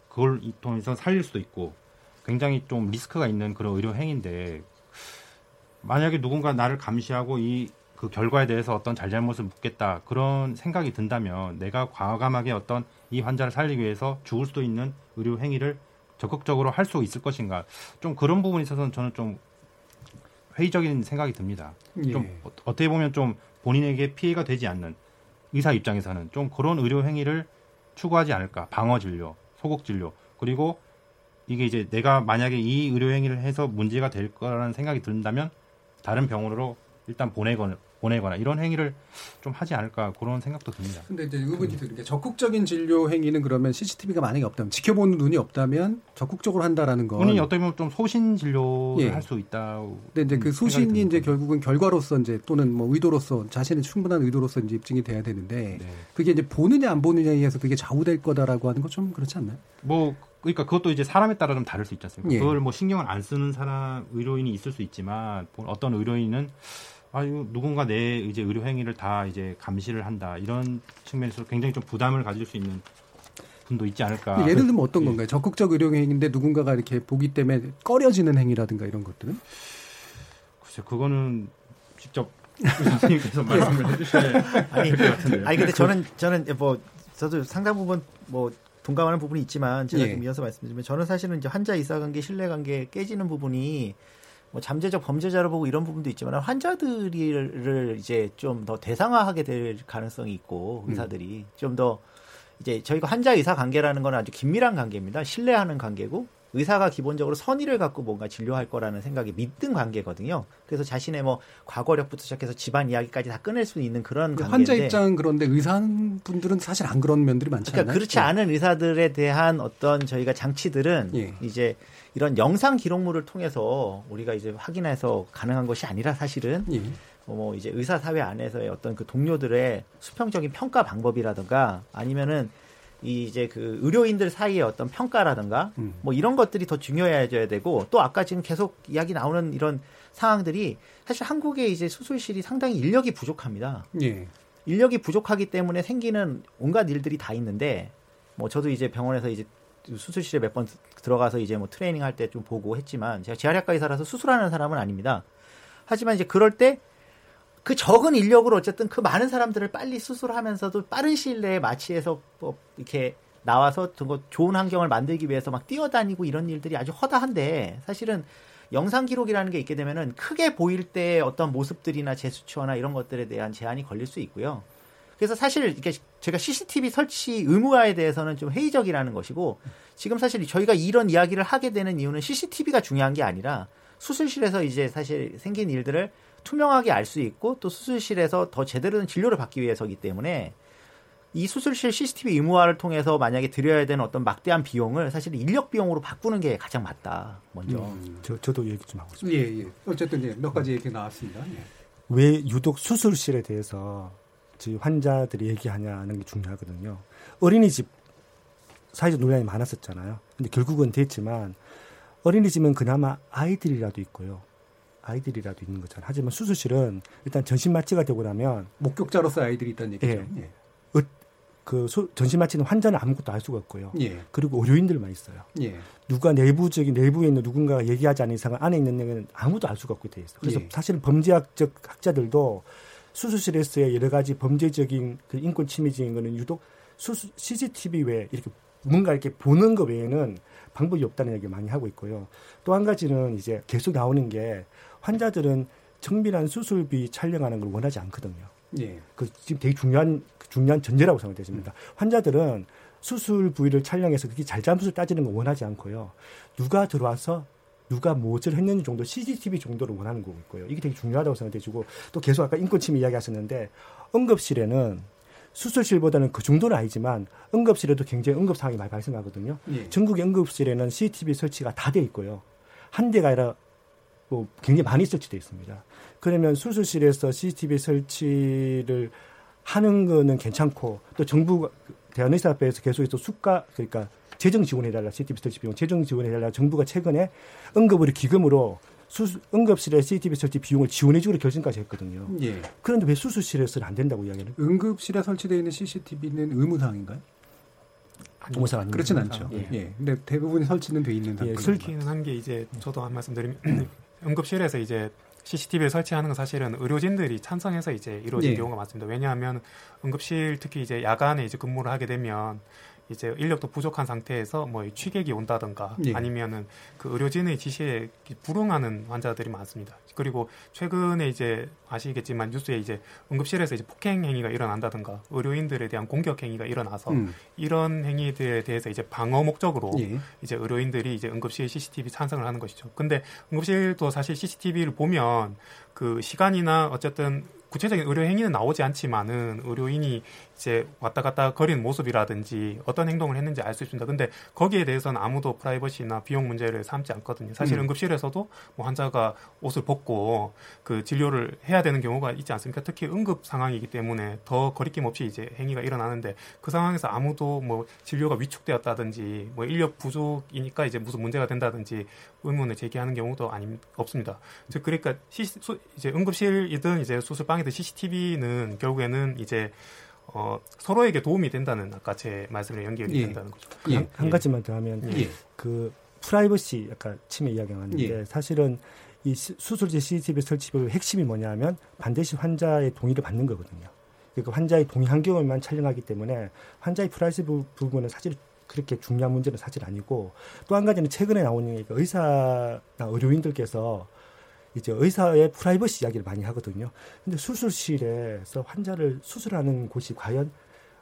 그걸 통해서 살릴 수도 있고 굉장히 좀 리스크가 있는 그런 의료 행위인데 만약에 누군가 나를 감시하고 이 그 결과에 대해서 어떤 잘잘못을 묻겠다 그런 생각이 든다면 내가 과감하게 어떤 이 환자를 살리기 위해서 죽을 수도 있는 의료 행위를 적극적으로 할 수 있을 것인가 좀 그런 부분에 있어서는 저는 좀 회의적인 생각이 듭니다. 예. 좀 어, 어떻게 보면 좀 본인에게 피해가 되지 않는 의사 입장에서는 좀 그런 의료 행위를 추구하지 않을까 방어 진료 소극 진료 그리고 이게 이제 내가 만약에 이 의료 행위를 해서 문제가 될 거라는 생각이 든다면 다른 병원으로 일단 보내거나 보내거나 이런 행위를 좀 하지 않을까 그런 생각도 듭니다. 근데 이제 의문이 드는 게 적극적인 진료 행위는 그러면 CCTV가 만약에 없다면 지켜보는 눈이 없다면 적극적으로 한다라는 건 본인이 어떻게 보면 좀 소신 진료를 예. 할수 있다. 근데 이제 그 소신이 이제 결국은 결과로서 이제 또는 뭐 의도로서 자신의 충분한 의도로서 이제 입증이 돼야 되는데 네. 그게 이제 보느냐 안 보느냐에 의해서 그게 좌우될 거다라고 하는 건 좀 그렇지 않나요? 뭐 그러니까 그것도 이제 사람에 따라 좀 다를 수 있지 않습니까? 예. 그걸 뭐 신경을 안 쓰는 사람 의료인이 있을 수 있지만 어떤 의료인은 아유 누군가 내 이제 의료 행위를 다 이제 감시를 한다 이런 측면에서 굉장히 좀 부담을 가질 수 있는 분도 있지 않을까. 예를 들면 어떤 예. 건가요? 적극적 의료 행위인데 누군가가 이렇게 보기 때문에 꺼려지는 행위라든가 이런 것들은? 글쎄 그거는 직접 선생님께서 *laughs* 말씀을 해주셔야 아니, 될것 같은데요. 아니 근데 저는 저는 뭐 저도 상당 부분 뭐 동감하는 부분이 있지만 제가 예. 좀 이어서 말씀드리면 저는 사실은 이제 환자 의사 관계 신뢰 관계 깨지는 부분이 뭐 잠재적 범죄자로 보고 이런 부분도 있지만 환자들을 이제 좀 더 대상화하게 될 가능성이 있고 의사들이 좀더 이제 저희가 환자 의사 관계라는 건 아주 긴밀한 관계입니다. 신뢰하는 관계고 의사가 기본적으로 선의를 갖고 뭔가 진료할 거라는 생각이 믿는 관계거든요. 그래서 자신의 뭐 과거력부터 시작해서 집안 이야기까지 다 꺼낼 수 있는 그런 관계인데 환자 입장은 그런데 의사 분들은 사실 안 그런 면들이 많지 그러니까? 그렇지 않은 의사들에 대한 어떤 저희가 장치들은 예. 이제 이런 영상 기록물을 통해서 우리가 이제 확인해서 가능한 것이 아니라 사실은 예. 뭐 이제 의사 사회 안에서의 어떤 그 동료들의 수평적인 평가 방법이라든가 아니면은 이 이제 그 의료인들 사이의 어떤 평가라든가 음. 뭐 이런 것들이 더 중요해져야 되고 또 아까 지금 계속 이야기 나오는 이런 상황들이 사실 한국의 이제 수술실이 상당히 인력이 부족합니다. 예. 인력이 부족하기 때문에 생기는 온갖 일들이 다 있는데 뭐 저도 이제 병원에서 이제 수술실에 몇 번 들어가서 이제 뭐 트레이닝 할 때 좀 보고 했지만 제가 재활약과 의사라서 수술하는 사람은 아닙니다. 하지만 이제 그럴 때 그 적은 인력으로 어쨌든 그 많은 사람들을 빨리 수술하면서도 빠른 시일 내에 마취해서 뭐 이렇게 나와서 그 좋은 환경을 만들기 위해서 막 뛰어다니고 이런 일들이 아주 허다한데 사실은 영상 기록이라는 게 있게 되면은 크게 보일 때 어떤 모습들이나 제스처나 이런 것들에 대한 제한이 걸릴 수 있고요. 그래서 사실 이게 제가 CCTV 설치 의무화에 대해서는 좀 회의적이라는 것이고 지금 사실 저희가 이런 이야기를 하게 되는 이유는 CCTV가 중요한 게 아니라 수술실에서 이제 사실 생긴 일들을 투명하게 알 수 있고 또 수술실에서 더 제대로 된 진료를 받기 위해서기 때문에 이 수술실 CCTV 의무화를 통해서 만약에 들여야 되는 어떤 막대한 비용을 사실 인력 비용으로 바꾸는 게 가장 맞다. 먼저. 음. 저, 저도 얘기 좀 하고 싶습니다. 예, 예. 어쨌든 예, 몇 가지 얘기 나왔습니다. 예. 왜 유독 수술실에 대해서 환자들이 얘기하냐는 게 중요하거든요. 어린이집 사회적 논란이 많았었잖아요. 근데 결국은 됐지만 어린이집은 그나마 아이들이라도 있고요. 아이들이라도 있는 거잖아요. 하지만 수술실은 일단 전신 마취가 되고 나면 목격자로서 아이들이 있다는 얘기죠. 예. 예. 어, 그 소- 전신 마취는 환자는 아무것도 알 수가 없고요. 예. 그리고 의료인들만 있어요. 예. 누가 내부적인 내부에 있는 누군가가 얘기하지 않는 이상은 안에 있는 얘기는 아무도 알 수가 없게 돼 있어요. 그래서 예. 사실은 범죄학적 학자들도 수술실에서의 여러 가지 범죄적인 그 인권 침해적인 거는 유독 수술, CCTV 외에 이렇게 뭔가 이렇게 보는 것 외에는 방법이 없다는 얘기 많이 하고 있고요. 또 한 가지는 이제 계속 나오는 게 환자들은 정밀한 수술비 촬영하는 걸 원하지 않거든요. 예. 그 지금 되게 중요한 중요한 전제라고 생각되십니다. 환자들은 수술 부위를 촬영해서 그게 잘잘못을 따지는 걸 원하지 않고요. 누가 들어와서 누가 무엇을 했는지 정도 CCTV 정도를 원하는 거고 있고요. 이게 되게 중요하다고 생각되시고 또 계속 아까 인권침해 이야기하셨는데 응급실에는 수술실보다는 그 정도는 아니지만 응급실에도 굉장히 응급 상황이 많이 발생하거든요. 예. 전국의 응급실에는 CCTV 설치가 다 돼 있고요. 한 대가 아니라 뭐 굉장히 많이 설치되어 있습니다. 그러면 수술실에서 CCTV 설치를 하는 거는 괜찮고 또 정부가 대한의사협회에서 계속해서 수가 그러니까 재정 지원해달라 CCTV 설치 비용 재정 지원해달라 정부가 최근에 응급의료 기금으로 수술, 응급실에 CCTV 설치 비용을 지원해주기로 결정까지 했거든요. 예. 그런데 왜 수술실에서는 안 된다고 이야기를? 응급실에 설치되어 있는 CCTV는 의무사항인가요? 의무사항 아닙니다. 그렇진 않죠. 네. 예. 근데 대부분 설치는 돼 있는 예, 상태. 설치는 한 게 이제 저도 한 말씀 드리면 응급실에서 이제 CCTV를 설치하는 건 사실은 의료진들이 찬성해서 이제 이루어진 예. 경우가 많습니다. 왜냐하면 응급실 특히 이제 야간에 이제 근무를 하게 되면 이제 인력도 부족한 상태에서 뭐 취객이 온다든가 예. 아니면은 그 의료진의 지시에 불응하는 환자들이 많습니다. 그리고 최근에 이제 아시겠지만 뉴스에 이제 응급실에서 이제 폭행 행위가 일어난다든가 의료인들에 대한 공격 행위가 일어나서 음. 이런 행위들에 대해서 이제 방어 목적으로 예. 이제 의료인들이 이제 응급실 CCTV 찬성을 하는 것이죠. 근데 응급실도 사실 CCTV를 보면 그 시간이나 어쨌든 구체적인 의료 행위는 나오지 않지만은 의료인이 이제 왔다 갔다 거리는 모습이라든지 어떤 행동을 했는지 알 수 있습니다. 근데 거기에 대해서는 아무도 프라이버시나 비용 문제를 삼지 않거든요. 사실 음. 응급실에서도 뭐 환자가 옷을 벗고 그 진료를 해야 되는 경우가 있지 않습니까? 특히 응급 상황이기 때문에 더 거리낌 없이 이제 행위가 일어나는데 그 상황에서 아무도 뭐 진료가 위축되었다든지 뭐 인력 부족이니까 이제 무슨 문제가 된다든지 의문을 제기하는 경우도 아니 없습니다. 즉 그러니까 시, 수, 이제 응급실이든 이제 수술방이든 CCTV는 결국에는 이제 어, 서로에게 도움이 된다는 아까 제 말씀에 연결이 예. 된다는 거죠. 예. 한, 한, 가지만 더 하면 예. 그 프라이버시 약간 침해 이야기가 나왔는데 예. 사실은 이 수술실 CCTV 설치의 핵심이 뭐냐면 반드시 환자의 동의를 받는 거거든요. 그러니까 환자의 동의 한 경우에만 촬영하기 때문에 환자의 프라이버시 부분은 사실 그렇게 중요한 문제는 사실 아니고 또 한 가지는 최근에 나온 의사나 의료인들께서 이제 의사의 프라이버시 이야기를 많이 하거든요. 근데 수술실에서 환자를 수술하는 곳이 과연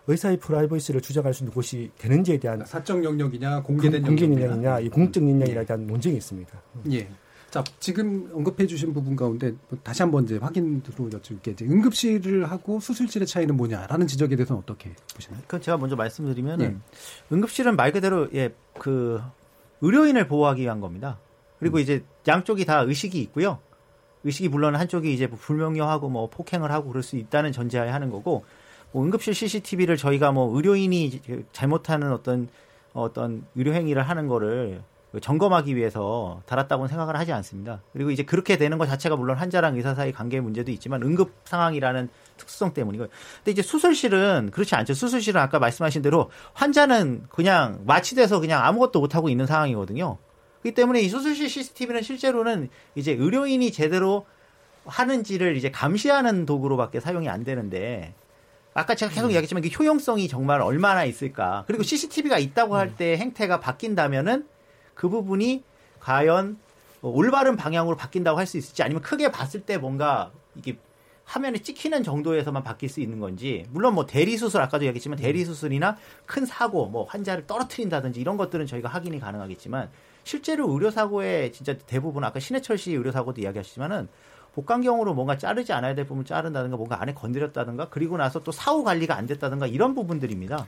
의사의 프라이버시를 주장할 수 있는 곳이 되는지에 대한 사적 영역이냐 공개된 공개 영역이냐 이 공적 영역에 대한 논쟁이 있습니다. 예. 자, 지금 언급해 주신 부분 가운데 뭐 다시 한번 이제 확인으로 여쭐게 이제 응급실을 하고 수술실의 차이는 뭐냐라는 지적에 대해서는 어떻게 보시나요? 그 제가 먼저 말씀드리면 예. 응급실은 말 그대로 예, 그 의료인을 보호하기 위한 겁니다. 그리고 음. 이제 양쪽이 다 의식이 있고요. 의식이 물론 한쪽이 이제 불명령하고 뭐 폭행을 하고 그럴 수 있다는 전제하에 하는 거고 뭐 응급실 CCTV를 저희가 뭐 의료인이 잘못하는 어떤 어떤 의료 행위를 하는 거를 점검하기 위해서 달았다고는 생각을 하지 않습니다. 그리고 이제 그렇게 되는 것 자체가 물론 환자랑 의사 사이 관계의 문제도 있지만 응급 상황이라는 특수성 때문이고. 근데 이제 수술실은 그렇지 않죠. 수술실은 아까 말씀하신 대로 환자는 그냥 마취돼서 그냥 아무것도 못 하고 있는 상황이거든요. 그렇기 때문에 이 수술실 CCTV는 실제로는 이제 의료인이 제대로 하는지를 이제 감시하는 도구로밖에 사용이 안 되는데 아까 제가 계속 음. 이야기했지만 그 효용성이 정말 얼마나 있을까. 그리고 CCTV가 있다고 할때 음. 행태가 바뀐다면은 그 부분이 과연 올바른 방향으로 바뀐다고 할 수 있을지 아니면 크게 봤을 때 뭔가 이게 화면에 찍히는 정도에서만 바뀔 수 있는 건지 물론 뭐 대리 수술 아까도 얘기했지만 대리 수술이나 큰 사고 뭐 환자를 떨어뜨린다든지 이런 것들은 저희가 확인이 가능하겠지만 실제로 의료 사고의 진짜 대부분 아까 신해철 씨 의료 사고도 이야기하시지만은 복강경으로 뭔가 자르지 않아야 될 부분 자른다든가 뭔가 안에 건드렸다든가 그리고 나서 또 사후 관리가 안 됐다든가 이런 부분들입니다.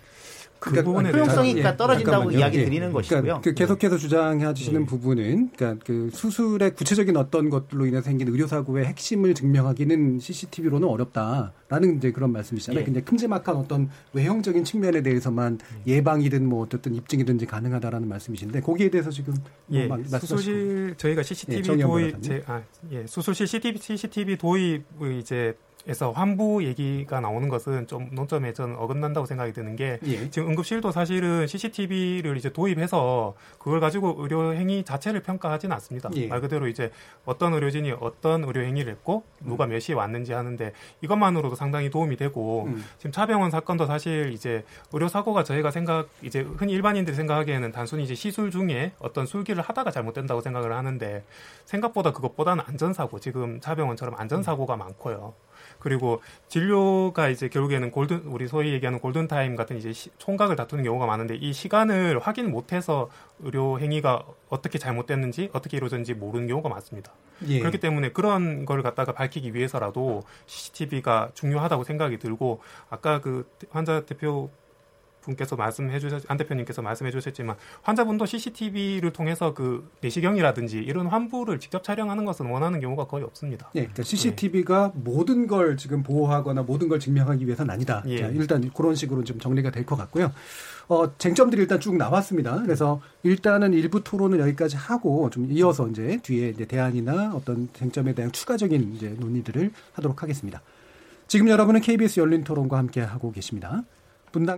그 그러니까 부분에 효용성이 예, 떨어진다고 잠깐만요. 이야기 예. 드리는 예. 것이고요. 그러니까 그 계속해서 주장해 주시는 예. 부분은 그러니까 그 수술의 구체적인 어떤 것들로 인해서 생긴 의료 사고의 핵심을 증명하기는 CCTV로는 어렵다라는 이제 그런 말씀이시잖아요. 예. 근데 큼지막한 어떤 외형적인 측면에 대해서만 예. 예방이든 뭐 어쨌든 입증이든지 가능하다라는 말씀이신데 거기에 대해서 지금 뭐 예. 수술실 저희가 CCTV 도입 제, 아, 예. 수술실 CCTV, CCTV 도입의 이제 에서 환부 얘기가 나오는 것은 좀 논점에 저는 어긋난다고 생각이 드는 게 예. 지금 응급실도 사실은 CCTV를 이제 도입해서 그걸 가지고 의료 행위 자체를 평가하지는 않습니다. 예. 말 그대로 이제 어떤 의료진이 어떤 의료 행위를 했고 누가 몇 시에 왔는지 하는데 이것만으로도 상당히 도움이 되고 음. 지금 차병원 사건도 사실 이제 의료 사고가 저희가 생각 이제 흔히 일반인들이 생각하기에는 단순히 이제 시술 중에 어떤 술기를 하다가 잘못된다고 생각을 하는데 생각보다 그것보다는 안전 사고 지금 차병원처럼 안전 사고가 음. 많고요. 그리고 진료가 이제 결국에는 골든 우리 소위 얘기하는 골든 타임 같은 이제 시, 총각을 다투는 경우가 많은데 이 시간을 확인 못해서 의료 행위가 어떻게 잘못됐는지 어떻게 이루어졌는지 모르는 경우가 많습니다. 예. 그렇기 때문에 그런 걸 갖다가 밝히기 위해서라도 CCTV가 중요하다고 생각이 들고 아까 그 환자 대표 분께서 말씀해 주셨 안 대표님께서 말씀해 주셨지만 환자분도 CCTV를 통해서 그 내시경이라든지 이런 환부를 직접 촬영하는 것은 원하는 경우가 거의 없습니다. 네, 그러니까 CCTV가 네. 모든 걸 지금 보호하거나 모든 걸 증명하기 위해서는 아니다. 예. 자, 일단 그런 식으로 좀 정리가 될 것 같고요. 어, 쟁점들이 일단 쭉 나왔습니다. 그래서 일단은 일부 토론은 여기까지 하고 좀 이어서 이제 뒤에 이제 대안이나 어떤 쟁점에 대한 추가적인 이제 논의들을 하도록 하겠습니다. 지금 여러분은 KBS 열린 토론과 함께 하고 계십니다. 분당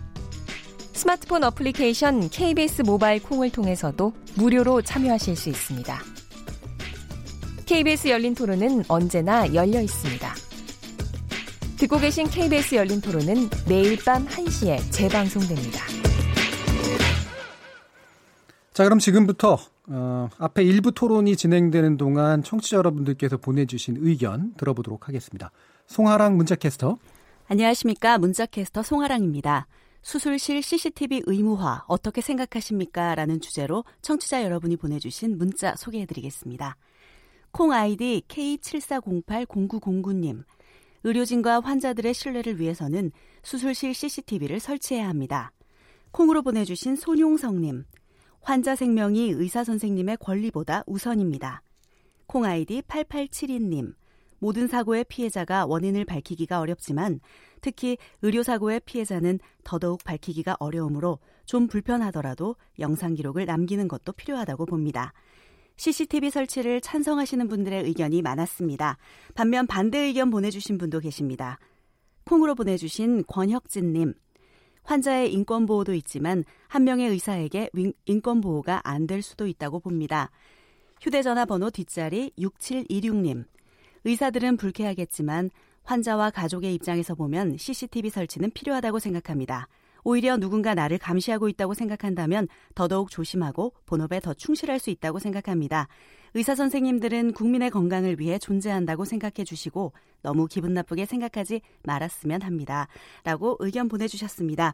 스마트폰 어플리케이션 KBS 모바일 콩을 통해서도 무료로 참여하실 수 있습니다. KBS 열린 토론은 언제나 열려 있습니다. 듣고 계신 KBS 열린 토론은 매일 밤 1시에 재방송됩니다. 자, 그럼 지금부터 어, 앞에 일부 토론이 진행되는 동안 청취자 여러분들께서 보내주신 의견 들어보도록 하겠습니다. 송하랑 문자캐스터. 안녕하십니까. 문자캐스터 송하랑입니다. 수술실 CCTV 의무화 어떻게 생각하십니까? 라는 주제로 청취자 여러분이 보내주신 문자 소개해드리겠습니다. 콩 아이디 K74080909님. 의료진과 환자들의 신뢰를 위해서는 수술실 CCTV를 설치해야 합니다. 콩으로 보내주신 손용성님. 환자 생명이 의사 선생님의 권리보다 우선입니다. 콩 아이디 8872님. 모든 사고의 피해자가 원인을 밝히기가 어렵지만 특히 의료사고의 피해자는 더더욱 밝히기가 어려우므로 좀 불편하더라도 영상 기록을 남기는 것도 필요하다고 봅니다. CCTV 설치를 찬성하시는 분들의 의견이 많았습니다. 반면 반대 의견 보내주신 분도 계십니다. 콩으로 보내주신 권혁진님. 환자의 인권보호도 있지만 한 명의 의사에게 인권보호가 안 될 수도 있다고 봅니다. 휴대전화 번호 뒷자리 6726님. 의사들은 불쾌하겠지만 환자와 가족의 입장에서 보면 CCTV 설치는 필요하다고 생각합니다. 오히려 누군가 나를 감시하고 있다고 생각한다면 더더욱 조심하고 본업에 더 충실할 수 있다고 생각합니다. 의사 선생님들은 국민의 건강을 위해 존재한다고 생각해 주시고 너무 기분 나쁘게 생각하지 말았으면 합니다. 라고 의견 보내주셨습니다.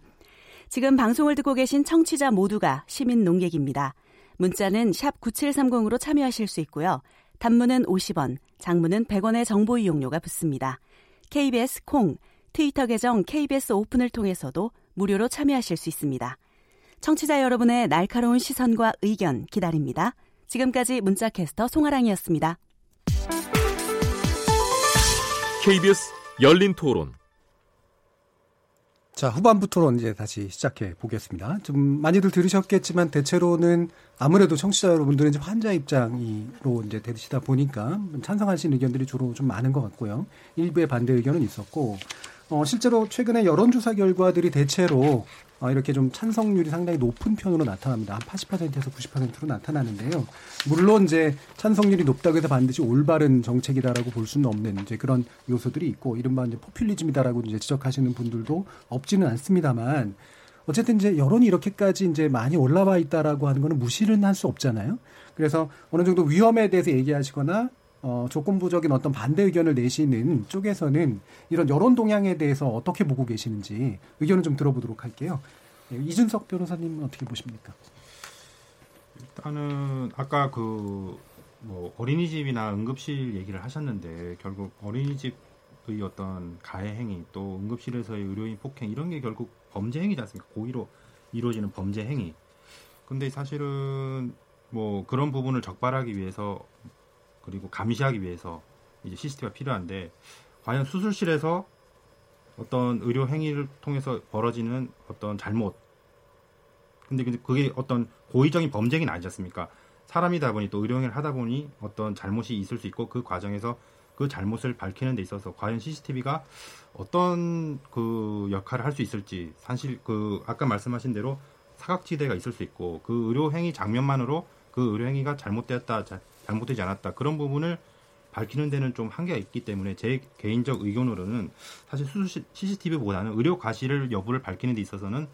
지금 방송을 듣고 계신 청취자 모두가 시민 농객입니다. 문자는 샵 9730으로 참여하실 수 있고요. 단문은 50원, 장문은 100원의 정보 이용료가 붙습니다. KBS 콩, 트위터 계정 KBS 오픈을 통해서도 무료로 참여하실 수 있습니다. 청취자 여러분의 날카로운 시선과 의견 기다립니다. 지금까지 문자캐스터 송아랑이었습니다. KBS 열린 토론. 자, 후반부 토론 이제 다시 시작해 보겠습니다. 좀 많이들 들으셨겠지만 대체로는 아무래도 청취자 여러분들은 이제 환자 입장으로 이제 되시다 보니까 찬성하신 의견들이 주로 좀 많은 것 같고요. 일부의 반대 의견은 있었고, 어, 실제로 최근에 여론조사 결과들이 대체로 어, 이렇게 좀 찬성률이 상당히 높은 편으로 나타납니다. 한 80%에서 90%로 나타나는데요. 물론 이제 찬성률이 높다고 해서 반드시 올바른 정책이다라고 볼 수는 없는 이제 그런 요소들이 있고 이른바 이제 포퓰리즘이다라고 이제 지적하시는 분들도 없지는 않습니다만 어쨌든 이제 여론이 이렇게까지 이제 많이 올라와 있다라고 하는 거는 무시를 할 수 없잖아요. 그래서 어느 정도 위험에 대해서 얘기하시거나 어, 조건부적인 어떤 반대 의견을 내시는 쪽에서는 이런 여론 동향에 대해서 어떻게 보고 계시는지 의견을 좀 들어보도록 할게요. 예, 이준석 변호사님은 어떻게 보십니까? 일단은 아까 그 뭐 어린이집이나 응급실 얘기를 하셨는데 결국 어린이집의 어떤 가해 행위 또 응급실에서의 의료인 폭행 이런 게 결국 범죄 행위지 않습니까? 고의로 이루어지는 범죄 행위. 근데 사실은 뭐 그런 부분을 적발하기 위해서 그리고 감시하기 위해서 이제 CCTV가 필요한데 과연 수술실에서 어떤 의료 행위를 통해서 벌어지는 어떤 잘못 근데 그게 어떤 고의적인 범죄는 아니지 않습니까? 사람이다 보니 또 의료 행위를 하다 보니 어떤 잘못이 있을 수 있고 그 과정에서 그 잘못을 밝히는 데 있어서 과연 CCTV가 어떤 그 역할을 할 수 있을지 사실 그 아까 말씀하신 대로 사각지대가 있을 수 있고 그 의료 행위 장면만으로 그 의료 행위가 잘못되었다 잘못되지 않았다 그런 부분을 밝히는 데는 좀 한계가 있기 때문에 제 개인적 의견으로는 사실 수술 CCTV보다는 의료 과실을 여부를 밝히는 데 있어서는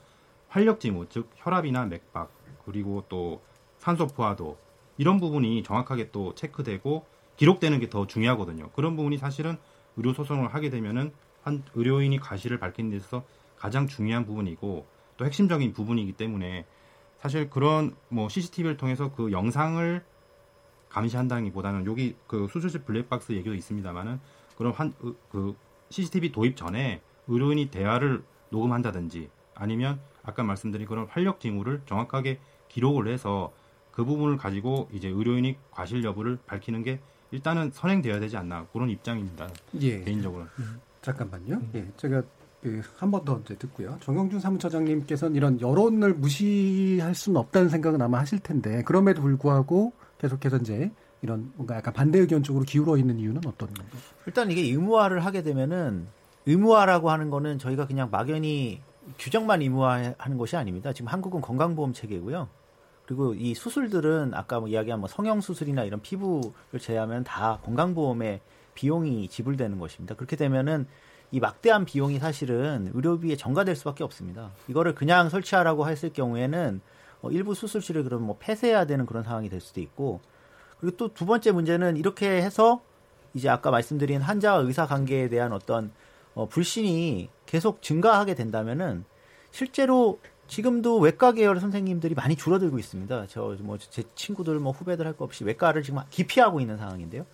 활력 징후 즉 혈압이나 맥박 그리고 또 산소 포화도 이런 부분이 정확하게 또 체크되고 기록되는 게 더 중요하거든요. 그런 부분이 사실은 의료 소송을 하게 되면은 한 의료인이 과실을 밝히는 데 있어서 가장 중요한 부분이고 또 핵심적인 부분이기 때문에 사실 그런 뭐 CCTV를 통해서 그 영상을 감시한다기보다는 여기 그 수술실 블랙박스 얘기도 있습니다만은 그런 한, 그 CCTV 도입 전에 의료인이 대화를 녹음한다든지 아니면 아까 말씀드린 그런 활력 징후를 정확하게 기록을 해서 그 부분을 가지고 이제 의료인이 과실 여부를 밝히는 게 일단은 선행되어야 되지 않나 그런 입장입니다. 예. 개인적으로는. 음, 잠깐만요. 음. 예. 제가 그 한 번 더 이제 듣고요. 정영준 사무처장님께서는 이런 여론을 무시할 수는 없다는 생각은 아마 하실 텐데 그럼에도 불구하고 계속해서 이제 이런 뭔가 약간 반대 의견 쪽으로 기울어 있는 이유는 어떤 건가요? 일단 이게 의무화를 하게 되면은 의무화라고 하는 거는 저희가 그냥 막연히 규정만 의무화하는 것이 아닙니다. 지금 한국은 건강보험 체계고요. 그리고 이 수술들은 아까 뭐 이야기한 뭐 성형 수술이나 이런 피부를 제외하면 다 건강보험에 비용이 지불되는 것입니다. 그렇게 되면은 이 막대한 비용이 사실은 의료비에 전가될 수밖에 없습니다. 이거를 그냥 설치하라고 했을 경우에는 어, 일부 수술실을 그러면 뭐 폐쇄해야 되는 그런 상황이 될 수도 있고 그리고 또 두 번째 문제는 이렇게 해서 이제 아까 말씀드린 환자와 의사 관계에 대한 어떤 어, 불신이 계속 증가하게 된다면은 실제로 지금도 외과 계열 선생님들이 많이 줄어들고 있습니다. 저 뭐 제 친구들 뭐 후배들 할 거 없이 외과를 지금 기피하고 있는 상황인데요.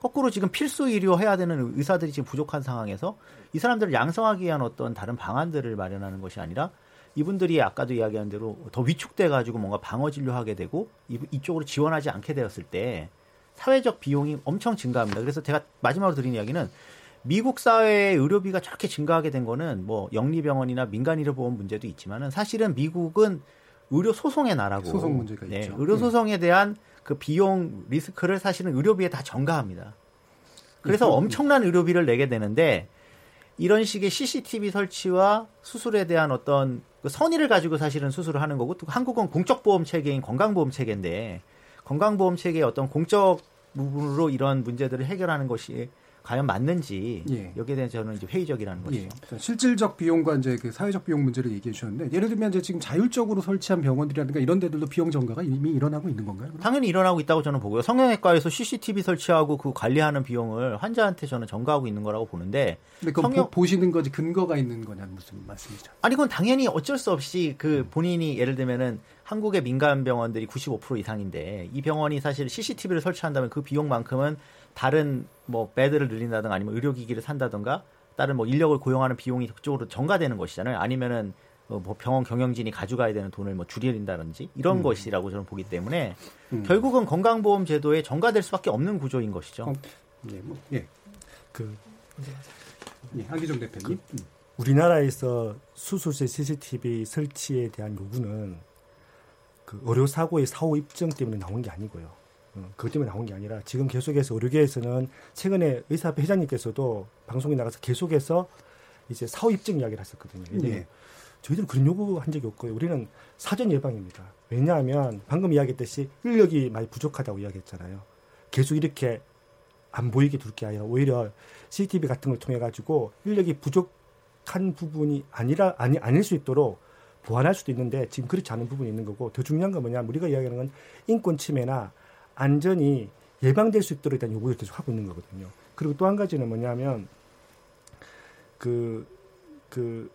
거꾸로 지금 필수 의료 해야 되는 의사들이 지금 부족한 상황에서 이 사람들을 양성하기 위한 어떤 다른 방안들을 마련하는 것이 아니라 이분들이 아까도 이야기한 대로 더 위축돼 가지고 뭔가 방어 진료하게 되고 이쪽으로 지원하지 않게 되었을 때 사회적 비용이 엄청 증가합니다. 그래서 제가 마지막으로 드린 이야기는 미국 사회의 의료비가 저렇게 증가하게 된 거는 뭐 영리병원이나 민간의료보험 문제도 있지만은 사실은 미국은 의료 소송의 나라고 소송 문제가 네, 있죠. 의료 소송에 대한 그 비용 리스크를 사실은 의료비에 다 전가합니다. 그래서 엄청난 의료비를 내게 되는데 이런 식의 CCTV 설치와 수술에 대한 어떤 그 선의를 가지고 사실은 수술을 하는 거고 또 한국은 공적 보험 체계인 건강보험 체계인데 건강보험 체계의 어떤 공적 부분으로 이런 문제들을 해결하는 것이 과연 맞는지 예. 여기에 대해서 저는 이제 회의적이라는 예. 것이죠. 예. 실질적 비용과 이제 그 사회적 비용 문제를 얘기해 주셨는데 예를 들면 이제 지금 자율적으로 설치한 병원들이라든가 이런 데들도 비용 증가가 이미 일어나고 있는 건가요? 그럼? 당연히 일어나고 있다고 저는 보고요. 성형외과에서 CCTV 설치하고 그 관리하는 비용을 환자한테 저는 전가하고 있는 거라고 보는데 근데 그 성형... 보 시는 거지 근거가 있는 거냐는 무슨 말씀이죠? 아니 그건 당연히 어쩔 수 없이 그 본인이 예를 들면은 한국의 민간 병원들이 95% 이상인데 이 병원이 사실 CCTV를 설치한다면 그 비용만큼은 다른 뭐 베드를 늘린다든가 아니면 의료기기를 산다든가 다른 뭐 인력을 고용하는 비용이 그쪽으로 전가되는 것이잖아요. 아니면은 뭐 병원 경영진이 가져가야 되는 돈을 뭐 줄여린다든지 이런 음. 것이라고 저는 보기 때문에 음. 결국은 건강보험 제도에 전가될 수밖에 없는 구조인 것이죠. 어, 예, 뭐, 예. 그, 예, 한기정 대표님. 그, 우리나라에서 수술실 CCTV 설치에 대한 요구는 그 의료 사고의 사후 입증 때문에 나온 게 아니고요. 어, 그것 때문에 나온 게 아니라 지금 계속해서 의료계에서는 최근에 의사협회 회장님께서도 방송에 나가서 계속해서 이제 사후 입증 이야기를 하셨거든요. 네. 저희들은 그런 요구한 적이 없고요. 우리는 사전 예방입니다. 왜냐하면 방금 이야기했듯이 인력이 많이 부족하다고 이야기했잖아요. 계속 이렇게 안 보이게 둘 게 아니라 오히려 CCTV 같은 걸 통해 가지고 인력이 부족한 부분이 아니라 아니 아닐 수 있도록 보완할 수도 있는데 지금 그렇지 않은 부분이 있는 거고 더 중요한 건 뭐냐 우리가 이야기하는 건 인권 침해나 안전이 예방될 수 있도록 일단 요구를 계속 하고 있는 거거든요. 그리고 또 한 가지는 뭐냐면 그, 그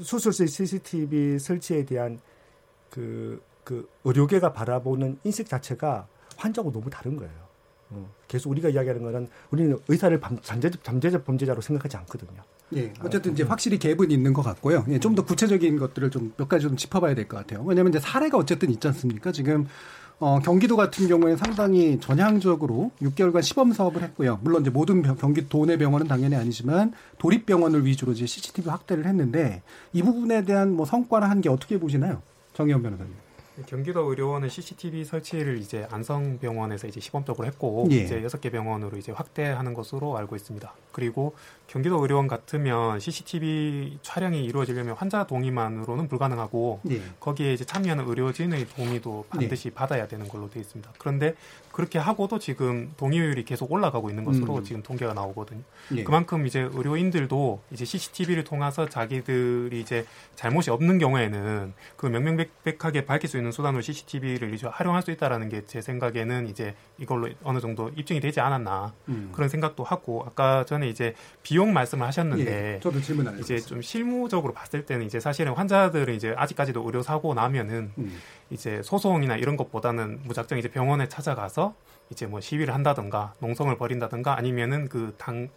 수술실 CCTV 설치에 대한 그, 그 의료계가 바라보는 인식 자체가 환자하고 너무 다른 거예요. 어, 계속 우리가 이야기하는 거는 우리는 의사를 잠재적, 잠재적 범죄자로 생각하지 않거든요. 예, 어쨌든 이제 확실히 갭은 있는 것 같고요. 예, 좀 더 구체적인 것들을 좀 몇 가지 좀 짚어봐야 될 것 같아요. 왜냐하면 이제 사례가 어쨌든 있지 않습니까? 지금 어, 경기도 같은 경우에는 상당히 전향적으로 6개월간 시범 사업을 했고요. 물론 이제 모든 병, 경기 도내 병원은 당연히 아니지만 도립 병원을 위주로 이제 CCTV 확대를 했는데 이 부분에 대한 뭐 성과나 한 게 어떻게 보시나요? 정의원 변호사님. 경기도 의료원은 CCTV 설치를 이제 안성병원에서 이제 시범적으로 했고 예. 이제 여섯 개 병원으로 이제 확대하는 것으로 알고 있습니다. 그리고 경기도 의료원 같으면 CCTV 촬영이 이루어지려면 환자 동의만으로는 불가능하고 예. 거기에 이제 참여하는 의료진의 동의도 반드시 예. 받아야 되는 걸로 되어 있습니다. 그런데 그렇게 하고도 지금 동의율이 계속 올라가고 있는 것으로 음. 지금 통계가 나오거든요. 예. 그만큼 이제 의료인들도 이제 CCTV를 통해서 자기들이 이제 잘못이 없는 경우에는 그 명명백백하게 밝힐 수 있는 수단으로 CCTV를 이제 활용할 수 있다라는 게 제 생각에는 이제 이걸로 어느 정도 입증이 되지 않았나 음. 그런 생각도 하고 아까 전에 이제 비용 말씀을 하셨는데 예, 저도 질문 이제 좀 실무적으로 봤을 때는 이제 사실은 환자들은 이제 아직까지도 의료 사고 나면은 음. 이제 소송이나 이런 것보다는 무작정 이제 병원에 찾아가서 이제 뭐 시위를 한다든가 농성을 벌인다든가 아니면은 그 당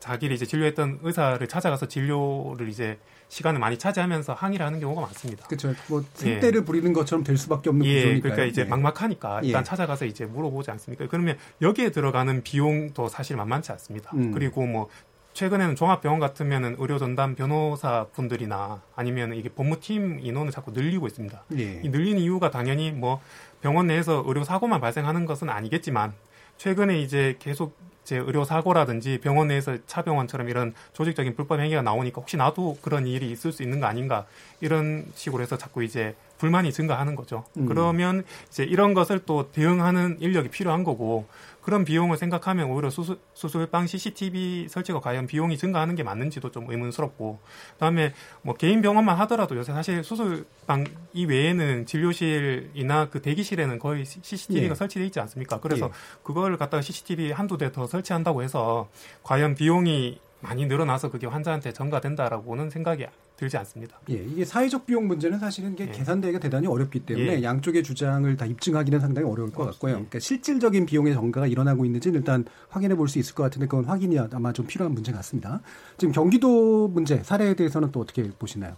자기를 이제 진료했던 의사를 찾아가서 진료를 이제 시간을 많이 차지하면서 항의를 하는 경우가 많습니다. 그렇죠. 뭐 생떼를 예. 부리는 것처럼 될 수밖에 없는 예, 구조니까요. 그러니까 이제 예. 막막하니까 일단 예. 찾아가서 이제 물어보지 않습니까? 그러면 여기에 들어가는 비용도 사실 만만치 않습니다. 음. 그리고 뭐 최근에는 종합병원 같으면은 의료 전담 변호사 분들이나 아니면 이게 법무팀 인원을 자꾸 늘리고 있습니다. 예. 이 늘리는 이유가 당연히 뭐 병원 내에서 의료 사고만 발생하는 것은 아니겠지만 최근에 이제 계속 제 의료 사고라든지 병원 내에서 차병원처럼 이런 조직적인 불법 행위가 나오니까 혹시 나도 그런 일이 있을 수 있는 거 아닌가 이런 식으로 해서 자꾸 이제 불만이 증가하는 거죠. 음. 그러면 이제 이런 것을 또 대응하는 인력이 필요한 거고 그런 비용을 생각하면 오히려 수술, 수술방 CCTV 설치가 과연 비용이 증가하는 게 맞는지도 좀 의문스럽고 그다음에 뭐 개인 병원만 하더라도 요새 사실 수술방 이외에는 진료실이나 그 대기실에는 거의 CCTV가 예. 설치돼 있지 않습니까? 그래서 예. 그걸 갖다가 CCTV 한두 대 더 설치한다고 해서 과연 비용이 많이 늘어나서 그게 환자한테 전가된다라고는 생각이 들지 않습니다. 예, 이게 사회적 비용 문제는 사실은 이게 예. 계산되기가 대단히 어렵기 때문에 예. 양쪽의 주장을 다 입증하기는 상당히 어려울 것 같고요. 그러니까 실질적인 비용의 전가가 일어나고 있는지는 일단 확인해 볼 수 있을 것 같은데 그건 확인이 아마 좀 필요한 문제 같습니다. 지금 경기도 문제 사례에 대해서는 또 어떻게 보시나요?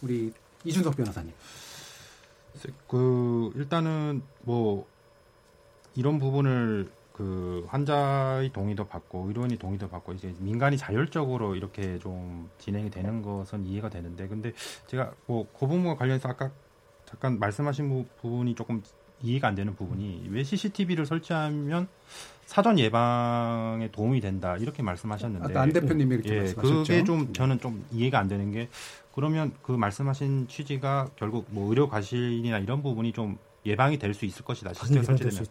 우리 이준석 변호사님. 그 일단은 뭐 이런 부분을 그 환자의 동의도 받고 의료인이 동의도 받고 이제 민간이 자율적으로 이렇게 좀 진행이 되는 것은 이해가 되는데 근데 제가 뭐그 부분과 관련해서 아까 잠깐 말씀하신 부분이 조금 이해가 안 되는 부분이 왜 CCTV를 설치하면 사전 예방에 도움이 된다 이렇게 말씀하셨는데 안 대표님이 이렇게 예, 말씀하셨죠. 그게 좀 저는 좀 이해가 안 되는 게 그러면 그 말씀하신 취지가 결국 뭐 의료 과실이나 이런 부분이 좀 예방이 될 수 있을 것이다. 실제 설치되면.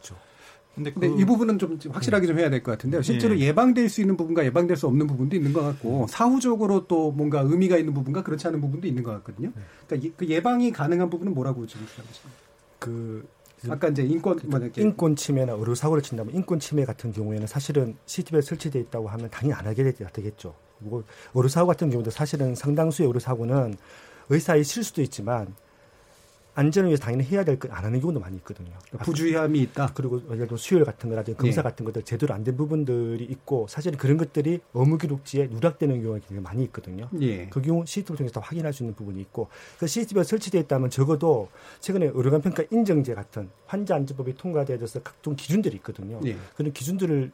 근데, 근데 그, 이 부분은 좀 확실하게 좀 해야 될 것 같은데요. 실제로 예. 방될 수 있는 부분과 예방될 수 없는 부분도 있는 것 같고 음. 사후적으로 또 뭔가 의미가 있는 부분과 그렇지 않은 부분도 있는 것 같거든요. 네. 그러니까 그 예방이 가능한 부분은 뭐라고 지금 주장하십니까? 그 아까 이제 인권 뭐 인권 침해나 의료 사고를 친다면 인권 침해 같은 경우에는 사실은 CCTV에 설치돼 있다고 하면 당연히 안 하게 되겠죠. 그리고 의료 사고 같은 경우도 사실은 상당수의 의료 사고는 의사의 실수도 있지만 안전을 위해서 당연히 해야 될 것 안 하는 경우도 많이 있거든요. 그러니까 부주의함이 있다. 그리고 예를 들어 수혈 같은 거라든지 검사 예. 같은 것들 제대로 안 된 부분들이 있고 사실은 그런 것들이 업무 기록지에 누락되는 경우가 굉장히 많이 있거든요. 예. 그 경우 CCTV를 통해서 확인할 수 있는 부분이 있고 그 CCTV가 설치되어 있다면 적어도 최근에 의료관 평가 인정제 같은 환자 안전법이 통과되어서 각종 기준들이 있거든요. 예. 그런 기준들을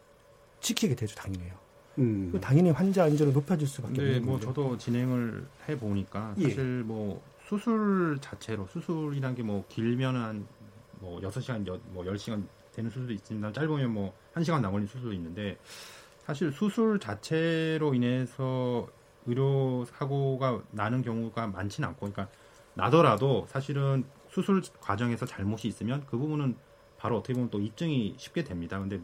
지키게 되죠, 당연히요. 음. 당연히 환자 안전을 높여줄 수밖에 없는 거죠. 뭐 저도 진행을 해 보니까 예. 사실 뭐 수술 자체로 수술이란 게 뭐 길면 한뭐 여섯 시간 뭐 열시간 되는 수술도 있습니다. 짧으면 뭐 한시간 남걸린 수술도 있는데 사실 수술 자체로 인해서 의료 사고가 나는 경우가 많지는 않고 그러니까 나더라도 사실은 수술 과정에서 잘못이 있으면 그 부분은 바로 어떻게 보면 또 입증이 쉽게 됩니다. 근데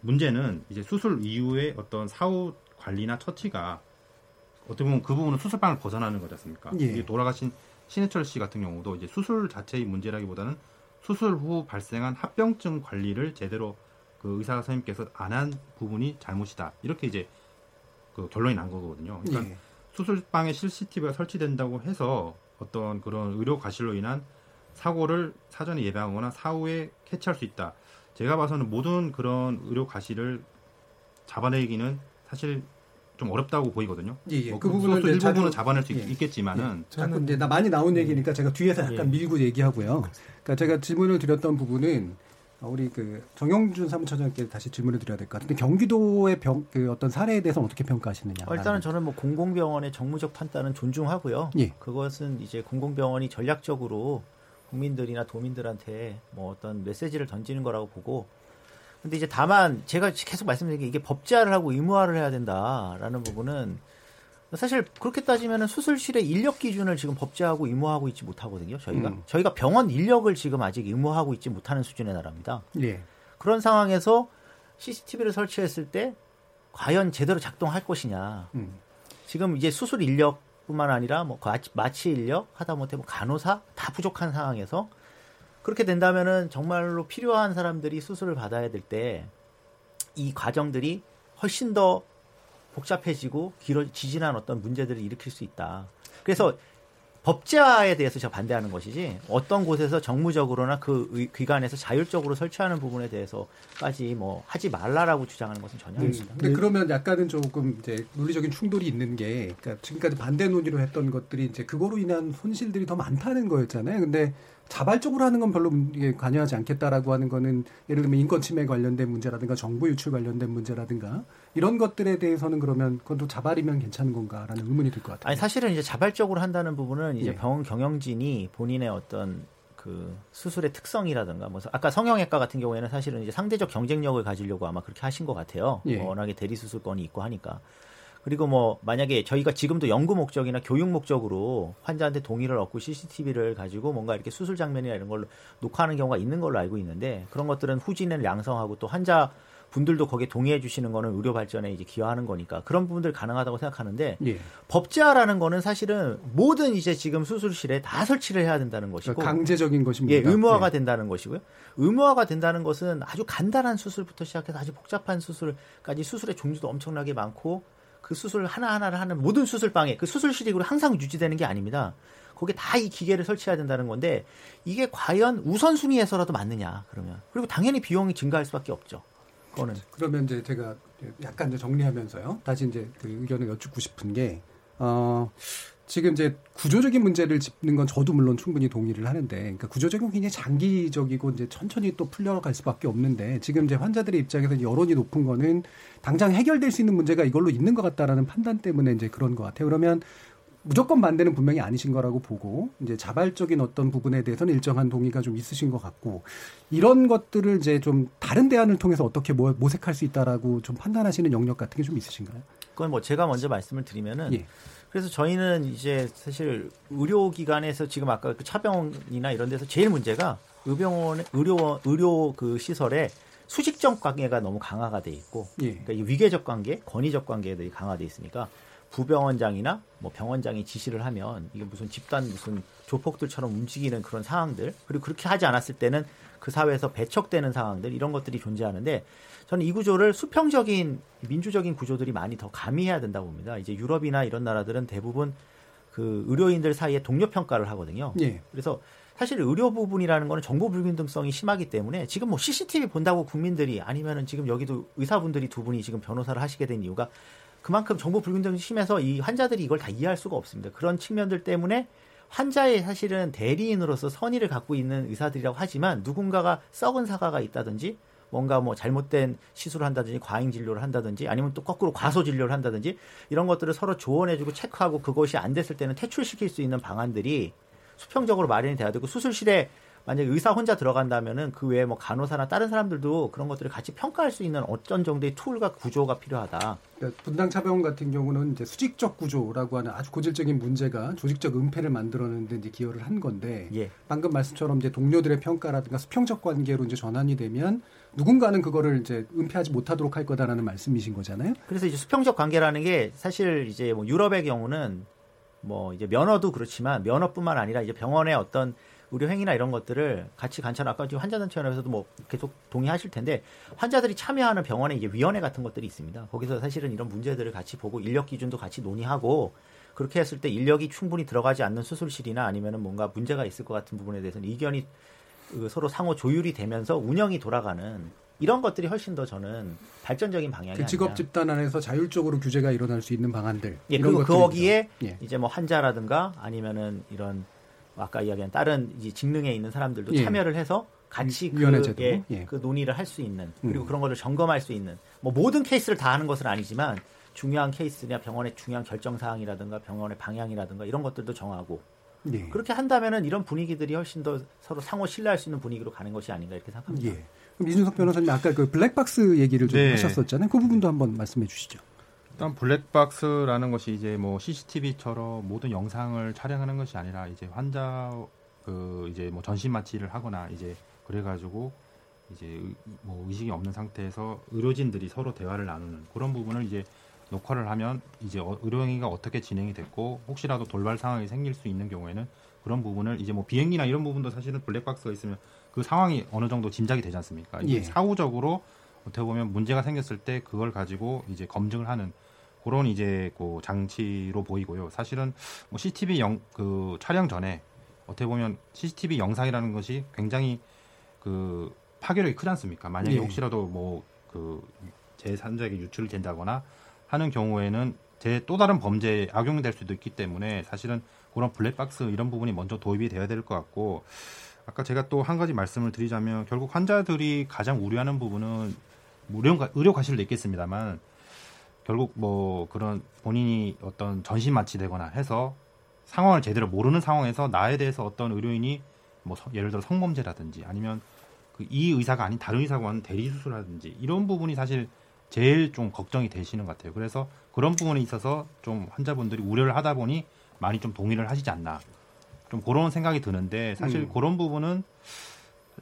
문제는 이제 수술 이후에 어떤 사후 관리나 처치가 어떻게 보면 그 부분은 수술방을 벗어나는 거지 않습니까? 예. 돌아가신 신해철 씨 같은 경우도 이제 수술 자체의 문제라기보다는 수술 후 발생한 합병증 관리를 제대로 그 의사 선생님께서 안 한 부분이 잘못이다. 이렇게 이제 그 결론이 난 거거든요. 그러니까 예. 수술방에 CCTV가 설치된다고 해서 어떤 그런 의료 과실로 인한 사고를 사전에 예방하거나 사후에 캐치할 수 있다. 제가 봐서는 모든 그런 의료 과실을 잡아내기는 사실 좀 어렵다고 보이거든요. 예, 예. 뭐그 부분은 일부분은 잡아낼 수 예. 있겠지만은 예. 자꾸 이제 나 많이 나온 얘기니까 제가 뒤에서 약간 예. 밀고 얘기하고요. 그러니까 제가 질문을 드렸던 부분은 우리 그 정영준 사무처장께 다시 질문을 드려야 될 것 같은데 경기도의 병, 그 어떤 사례에 대해서 어떻게 평가하시느냐? 어, 일단은 저는 뭐 공공병원의 정무적 판단은 존중하고요. 예. 그것은 이제 공공병원이 전략적으로 국민들이나 도민들한테 뭐 어떤 메시지를 던지는 거라고 보고 근데 이제 다만 제가 계속 말씀드린 게 이게 법제화를 하고 의무화를 해야 된다라는 부분은 사실 그렇게 따지면 수술실의 인력 기준을 지금 법제하고 의무화하고 있지 못하거든요. 저희가 음. 저희가 병원 인력을 지금 아직 의무화하고 있지 못하는 수준의 나라입니다. 예. 그런 상황에서 CCTV를 설치했을 때 과연 제대로 작동할 것이냐. 음. 지금 이제 수술 인력뿐만 아니라 뭐 마취 인력 하다못해 뭐 간호사 다 부족한 상황에서 그렇게 된다면은 정말로 필요한 사람들이 수술을 받아야 될 때 이 과정들이 훨씬 더 복잡해지고 길어지진한 어떤 문제들을 일으킬 수 있다. 그래서 법제화에 대해서 제가 반대하는 것이지 어떤 곳에서 정무적으로나 그 기관에서 자율적으로 설치하는 부분에 대해서까지 뭐 하지 말라라고 주장하는 것은 전혀 아닙니다. 근데 그러면 약간은 조금 이제 논리적인 충돌이 있는 게 그러니까 지금까지 반대 논의로 했던 것들이 이제 그거로 인한 손실들이 더 많다는 거였잖아요. 근데 자발적으로 하는 건 별로 관여하지 않겠다라고 하는 거는 예를 들면 인권 침해 관련된 문제라든가 정보 유출 관련된 문제라든가 이런 것들에 대해서는 그러면 또 자발이면 괜찮은 건가라는 의문이 들 것 같아요. 아니 사실은 이제 자발적으로 한다는 부분은 이제 예. 병원 경영진이 본인의 어떤 그 수술의 특성이라든가 뭐 아까 성형외과 같은 경우에는 사실은 이제 상대적 경쟁력을 가지려고 아마 그렇게 하신 것 같아요. 예. 워낙에 대리 수술권이 있고 하니까. 그리고 뭐 만약에 저희가 지금도 연구 목적이나 교육 목적으로 환자한테 동의를 얻고 CCTV를 가지고 뭔가 이렇게 수술 장면이나 이런 걸로 녹화하는 경우가 있는 걸로 알고 있는데 그런 것들은 후진을 양성하고 또 환자 분들도 거기에 동의해 주시는 거는 의료 발전에 이제 기여하는 거니까 그런 부분들 가능하다고 생각하는데 예. 법제화라는 거는 사실은 모든 이제 지금 수술실에 다 설치를 해야 된다는 것이고 그러니까 강제적인 것입니다. 예, 의무화가 예. 된다는 것이고요. 의무화가 된다는 것은 아주 간단한 수술부터 시작해서 아주 복잡한 수술까지 수술의 종류도 엄청나게 많고 그 수술 하나하나를 하는 모든 수술방에 그 수술실이 항상 유지되는 게 아닙니다. 거기에 다 이 기계를 설치해야 된다는 건데 이게 과연 우선순위에서라도 맞느냐 그러면 그리고 당연히 비용이 증가할 수밖에 없죠. 그거는 그러면 이제 제가 약간 정리하면서요. 다시 이제 그 의견을 여쭙고 싶은 게 어. 지금 이제 구조적인 문제를 짚는 건 저도 물론 충분히 동의를 하는데, 그러니까 구조적인 굉장히 장기적이고 이제 천천히 또 풀려갈 수밖에 없는데, 지금 이제 환자들의 입장에서 여론이 높은 거는 당장 해결될 수 있는 문제가 이걸로 있는 것 같다라는 판단 때문에 이제 그런 것 같아요. 그러면 무조건 반대는 분명히 아니신 거라고 보고 이제 자발적인 어떤 부분에 대해서는 일정한 동의가 좀 있으신 것 같고 이런 것들을 이제 좀 다른 대안을 통해서 어떻게 모색할 수 있다라고 좀 판단하시는 영역 같은 게 좀 있으신가요? 그건 뭐 제가 먼저 말씀을 드리면은 예. 그래서 저희는 이제 사실 의료기관에서 지금 아까 그 차병원이나 이런 데서 제일 문제가 의병원 의료 의료 그 시설에 수직적 관계가 너무 강화가 돼 있고 예. 그러니까 이 위계적 관계, 권위적 관계들이 강화돼 있으니까 부병원장이나 뭐 병원장이 지시를 하면 이게 무슨 집단 무슨 조폭들처럼 움직이는 그런 상황들 그리고 그렇게 하지 않았을 때는 그 사회에서 배척되는 상황들 이런 것들이 존재하는데 저는 이 구조를 수평적인 민주적인 구조들이 많이 더 가미해야 된다고 봅니다. 이제 유럽이나 이런 나라들은 대부분 그 의료인들 사이에 동료 평가를 하거든요. 예. 그래서 사실 의료 부분이라는 거는 정보 불균등성이 심하기 때문에 지금 뭐 CCTV 본다고 국민들이 아니면은 지금 여기도 의사분들이 두 분이 지금 변호사를 하시게 된 이유가 그만큼 정보 불균등이 심해서 이 환자들이 이걸 다 이해할 수가 없습니다. 그런 측면들 때문에 환자의 사실은 대리인으로서 선의를 갖고 있는 의사들이라고 하지만 누군가가 썩은 사과가 있다든지 뭔가 뭐 잘못된 시술을 한다든지 과잉 진료를 한다든지 아니면 또 거꾸로 과소 진료를 한다든지 이런 것들을 서로 조언해주고 체크하고 그것이 안 됐을 때는 퇴출시킬 수 있는 방안들이 수평적으로 마련이 돼야 되고 수술실에 만약에 의사 혼자 들어간다면은 그 외에 뭐 간호사나 다른 사람들도 그런 것들을 같이 평가할 수 있는 어떤 정도의 툴과 구조가 필요하다. 그러니까 분당 차병원 같은 경우는 이제 수직적 구조라고 하는 아주 고질적인 문제가 조직적 은폐를 만들어내는데 이제 기여를 한 건데 예. 방금 말씀처럼 이제 동료들의 평가라든가 수평적 관계로 이제 전환이 되면 누군가는 그거를 이제 은폐하지 못하도록 할 거다라는 말씀이신 거잖아요. 그래서 이제 수평적 관계라는 게 사실 이제 뭐 유럽의 경우는 뭐 이제 면허도 그렇지만 면허뿐만 아니라 이제 병원의 어떤 의료 행위나 이런 것들을 같이 관찰 아까 지금 환자단체연합에서도 뭐 계속 동의하실 텐데 환자들이 참여하는 병원에 이제 위원회 같은 것들이 있습니다. 거기서 사실은 이런 문제들을 같이 보고 인력 기준도 같이 논의하고 그렇게 했을 때 인력이 충분히 들어가지 않는 수술실이나 아니면은 뭔가 문제가 있을 것 같은 부분에 대해서는 의견이 그 서로 상호 조율이 되면서 운영이 돌아가는 이런 것들이 훨씬 더 저는 발전적인 방향이 그 직업 집단 안에서 자율적으로 규제가 일어날 수 있는 방안들. 예, 그리고 거기에 예. 이제 뭐 환자라든가 아니면은 이런 아까 이야기한 다른 이제 직능에 있는 사람들도 예. 참여를 해서 같이 그, 예, 예. 그 논의를 할 수 있는 그리고 음. 그런 것을 점검할 수 있는 뭐 모든 케이스를 다 하는 것은 아니지만 중요한 케이스냐 병원의 중요한 결정 사항이라든가 병원의 방향이라든가 이런 것들도 정하고 예. 그렇게 한다면은 이런 분위기들이 훨씬 더 서로 상호 신뢰할 수 있는 분위기로 가는 것이 아닌가 이렇게 생각합니다. 예. 그럼 이준석 변호사님 아까 그 블랙박스 얘기를 좀 네. 하셨었잖아요. 그 부분도 한번 말씀해 주시죠. 일단 블랙박스라는 것이 이제 뭐 CCTV처럼 모든 영상을 촬영하는 것이 아니라 이제 환자 그 이제 뭐 전신 마취를 하거나 이제 그래가지고 이제 뭐 의식이 없는 상태에서 의료진들이 서로 대화를 나누는 그런 부분을 이제 녹화를 하면 이제 어, 의료행위가 어떻게 진행이 됐고 혹시라도 돌발 상황이 생길 수 있는 경우에는 그런 부분을 이제 뭐 비행기나 이런 부분도 사실은 블랙박스가 있으면 그 상황이 어느 정도 짐작이 되지 않습니까? 예. 사후적으로 어떻게 보면 문제가 생겼을 때 그걸 가지고 이제 검증을 하는 그런 이제 그 장치로 보이고요. 사실은 뭐 CCTV 영, 그 촬영 전에 어떻게 보면 CCTV 영상이라는 것이 굉장히 그 파괴력이 크지 않습니까? 만약에 예. 혹시라도 뭐 그 제3자에게 유출이 된다거나 하는 경우에는 제 또 다른 범죄에 악용될 수도 있기 때문에 사실은 그런 블랙박스 이런 부분이 먼저 도입이 되어야 될 것 같고 아까 제가 또 한 가지 말씀을 드리자면 결국 환자들이 가장 우려하는 부분은 의료, 의료 과실도 있겠습니다만 결국 뭐 그런 본인이 어떤 전신 마취되거나 해서 상황을 제대로 모르는 상황에서 나에 대해서 어떤 의료인이 뭐 예를 들어 성범죄라든지 아니면 그 이 의사가 아닌 다른 의사가 하는 대리 수술하든지 이런 부분이 사실 제일 좀 걱정이 되시는 것 같아요. 그래서 그런 부분에 있어서 좀 환자분들이 우려를 하다 보니 많이 좀 동의를 하시지 않나. 좀 그런 생각이 드는데 사실 음. 그런 부분은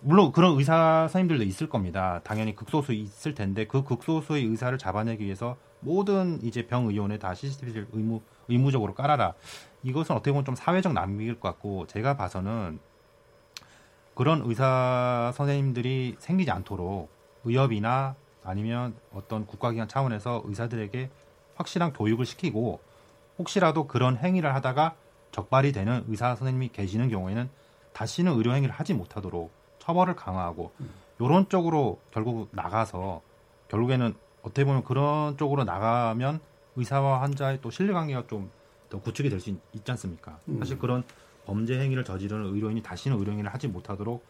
물론 그런 의사 선생님들도 있을 겁니다. 당연히 극소수 있을 텐데 그 극소수의 의사를 잡아내기 위해서 모든 이제 병 의원에 다 CCTV를 의무 의무적으로 깔아라. 이것은 어떻게 보면 좀 사회적 낭비일 것 같고 제가 봐서는 그런 의사 선생님들이 생기지 않도록 의협이나 아니면 어떤 국가기관 차원에서 의사들에게 확실한 교육을 시키고 혹시라도 그런 행위를 하다가 적발이 되는 의사 선생님이 계시는 경우에는 다시는 의료 행위를 하지 못하도록 처벌을 강화하고 이런 음. 쪽으로 결국 나가서 결국에는 어떻게 보면 그런 쪽으로 나가면 의사와 환자의 또 신뢰관계가 좀 더 구축이 될 수 있지 않습니까? 음. 사실 그런 범죄 행위를 저지르는 의료인이 다시는 의료 행위를 하지 못하도록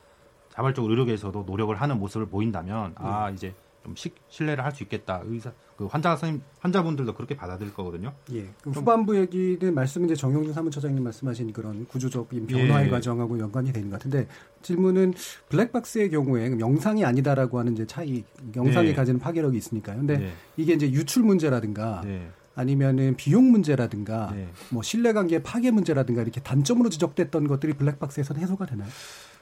자발적으로 의료계에서도 노력을 하는 모습을 보인다면 아 음. 이제 좀 시, 신뢰를 할 수 있겠다. 의사 그 환자 선생님 환자분들도 그렇게 받아들일 거거든요. 예. 그 후반부 얘기는 말씀은 이제 정용준 사무처장님 말씀하신 그런 구조적인 변화의 예. 과정하고 연관이 되는 것 같은데 질문은 블랙박스의 경우에 영상이 아니다라고 하는 이제 차이 영상이 네. 가지는 파괴력이 있으니까요. 근데 네. 이게 이제 유출 문제라든가 네. 아니면은 비용 문제라든가 네. 뭐 신뢰관계 파괴 문제라든가 이렇게 단점으로 지적됐던 것들이 블랙박스에서는 해소가 되나요?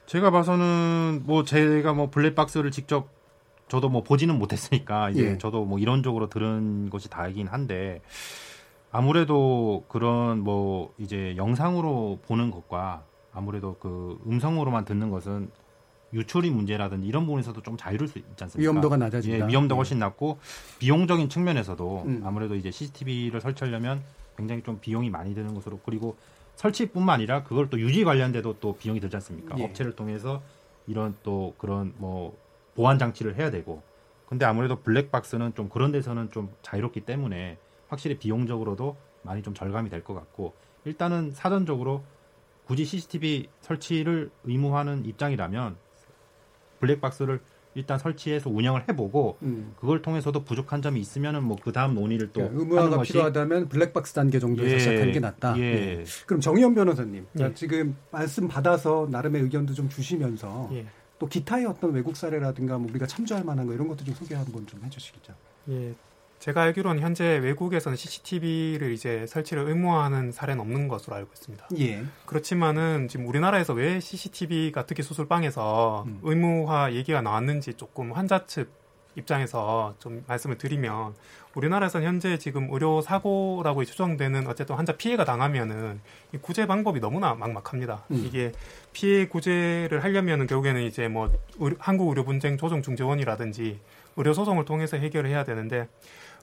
제가 봐서는 뭐 제가 뭐 블랙박스를 직접 저도 뭐 보지는 못했으니까 이제 예. 저도 뭐 이론적으로 들은 것이 다이긴 한데 아무래도 그런 뭐 이제 영상으로 보는 것과 아무래도 그 음성으로만 듣는 것은 유출이 문제라든지 이런 부분에서도 좀 자유로울 수 있지 않습니까? 위험도가 낮아진다. 예, 위험도가 훨씬 낮고 비용적인 측면에서도 음. 아무래도 이제 CCTV를 설치하려면 굉장히 좀 비용이 많이 드는 것으로 그리고 설치뿐만 아니라 그걸 또 유지 관련돼도 또 비용이 들지 않습니까? 예. 업체를 통해서 이런 또 그런 뭐 보안 장치를 해야 되고 근데 아무래도 블랙박스는 좀 그런 데서는 좀 자유롭기 때문에 확실히 비용적으로도 많이 좀 절감이 될 것 같고 일단은 사전적으로 굳이 CCTV 설치를 의무화하는 입장이라면 블랙박스를 일단 설치해서 운영을 해보고 음. 그걸 통해서도 부족한 점이 있으면은 뭐 그 다음 논의를 또 그러니까 의무화가 필요하다면 블랙박스 단계 정도에서 예. 시작하는 게 낫다. 예. 예. 그럼 정의연 변호사님 예. 지금 말씀 받아서 나름의 의견도 좀 주시면서 예. 또 기타의 어떤 외국 사례라든가 뭐 우리가 참조할 만한 거 이런 것도 좀 소개 한번 좀 해주시겠죠. 예. 제가 알기로는 현재 외국에서는 CCTV를 이제 설치를 의무화하는 사례는 없는 것으로 알고 있습니다. 예. 그렇지만은 지금 우리나라에서 왜 CCTV가 특히 수술방에서 음. 의무화 얘기가 나왔는지 조금 환자 측 입장에서 좀 말씀을 드리면 우리나라에서는 현재 지금 의료 사고라고 추정되는 어쨌든 환자 피해가 당하면은 이 구제 방법이 너무나 막막합니다. 음. 이게 피해 구제를 하려면은 결국에는 이제 뭐 한국 의료 분쟁 조정 중재원이라든지 의료 소송을 통해서 해결을 해야 되는데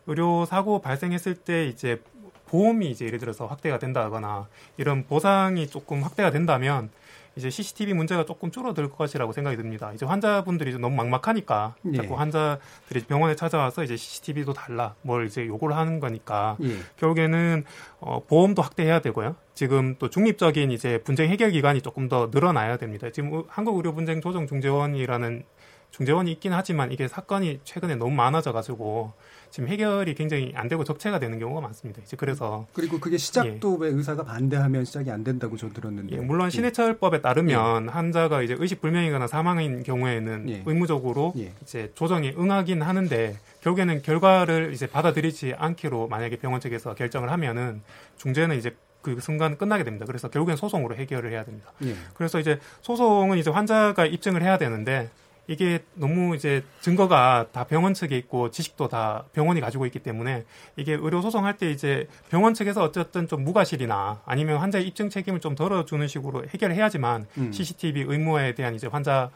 의료 사고 발생했을 때 이제 보험이 이제 예를 들어서 확대가 된다거나 이런 보상이 조금 확대가 된다면 이제 CCTV 문제가 조금 줄어들 것이라고 생각이 듭니다. 이제 환자분들이 너무 막막하니까 예. 자꾸 환자들이 병원에 찾아와서 이제 CCTV도 달라 뭘 이제 요구를 하는 거니까 예. 결국에는 어, 보험도 확대해야 되고요. 지금 또 중립적인 이제 분쟁 해결 기관이 조금 더 늘어나야 됩니다. 지금 한국 의료 분쟁 조정 중재원이라는 중재원이 있긴 하지만 이게 사건이 최근에 너무 많아져 가지고 지금 해결이 굉장히 안 되고 적체가 되는 경우가 많습니다. 이제 그래서 그리고 그게 시작도 예. 왜 의사가 반대하면 시작이 안 된다고 저 들었는데 예, 물론 예. 신해철법에 따르면 예. 환자가 이제 의식 불명이거나 사망인 경우에는 예. 의무적으로 예. 이제 조정에 응하긴 하는데 결국에는 결과를 이제 받아들이지 않기로 만약에 병원 측에서 결정을 하면은 중재는 이제 그 순간 끝나게 됩니다. 그래서 결국엔 소송으로 해결을 해야 됩니다. 그래서 이제 소송은 이제 환자가 입증을 해야 되는데 이게 너무 이제 증거가 다 병원 측에 있고 지식도 다 병원이 가지고 있기 때문에 이게 의료 소송할 때 이제 병원 측에서 어쨌든 좀 무과실이나 아니면 환자의 입증 책임을 좀 덜어주는 식으로 해결해야지만 음. CCTV 의무화에 대한 이제 환자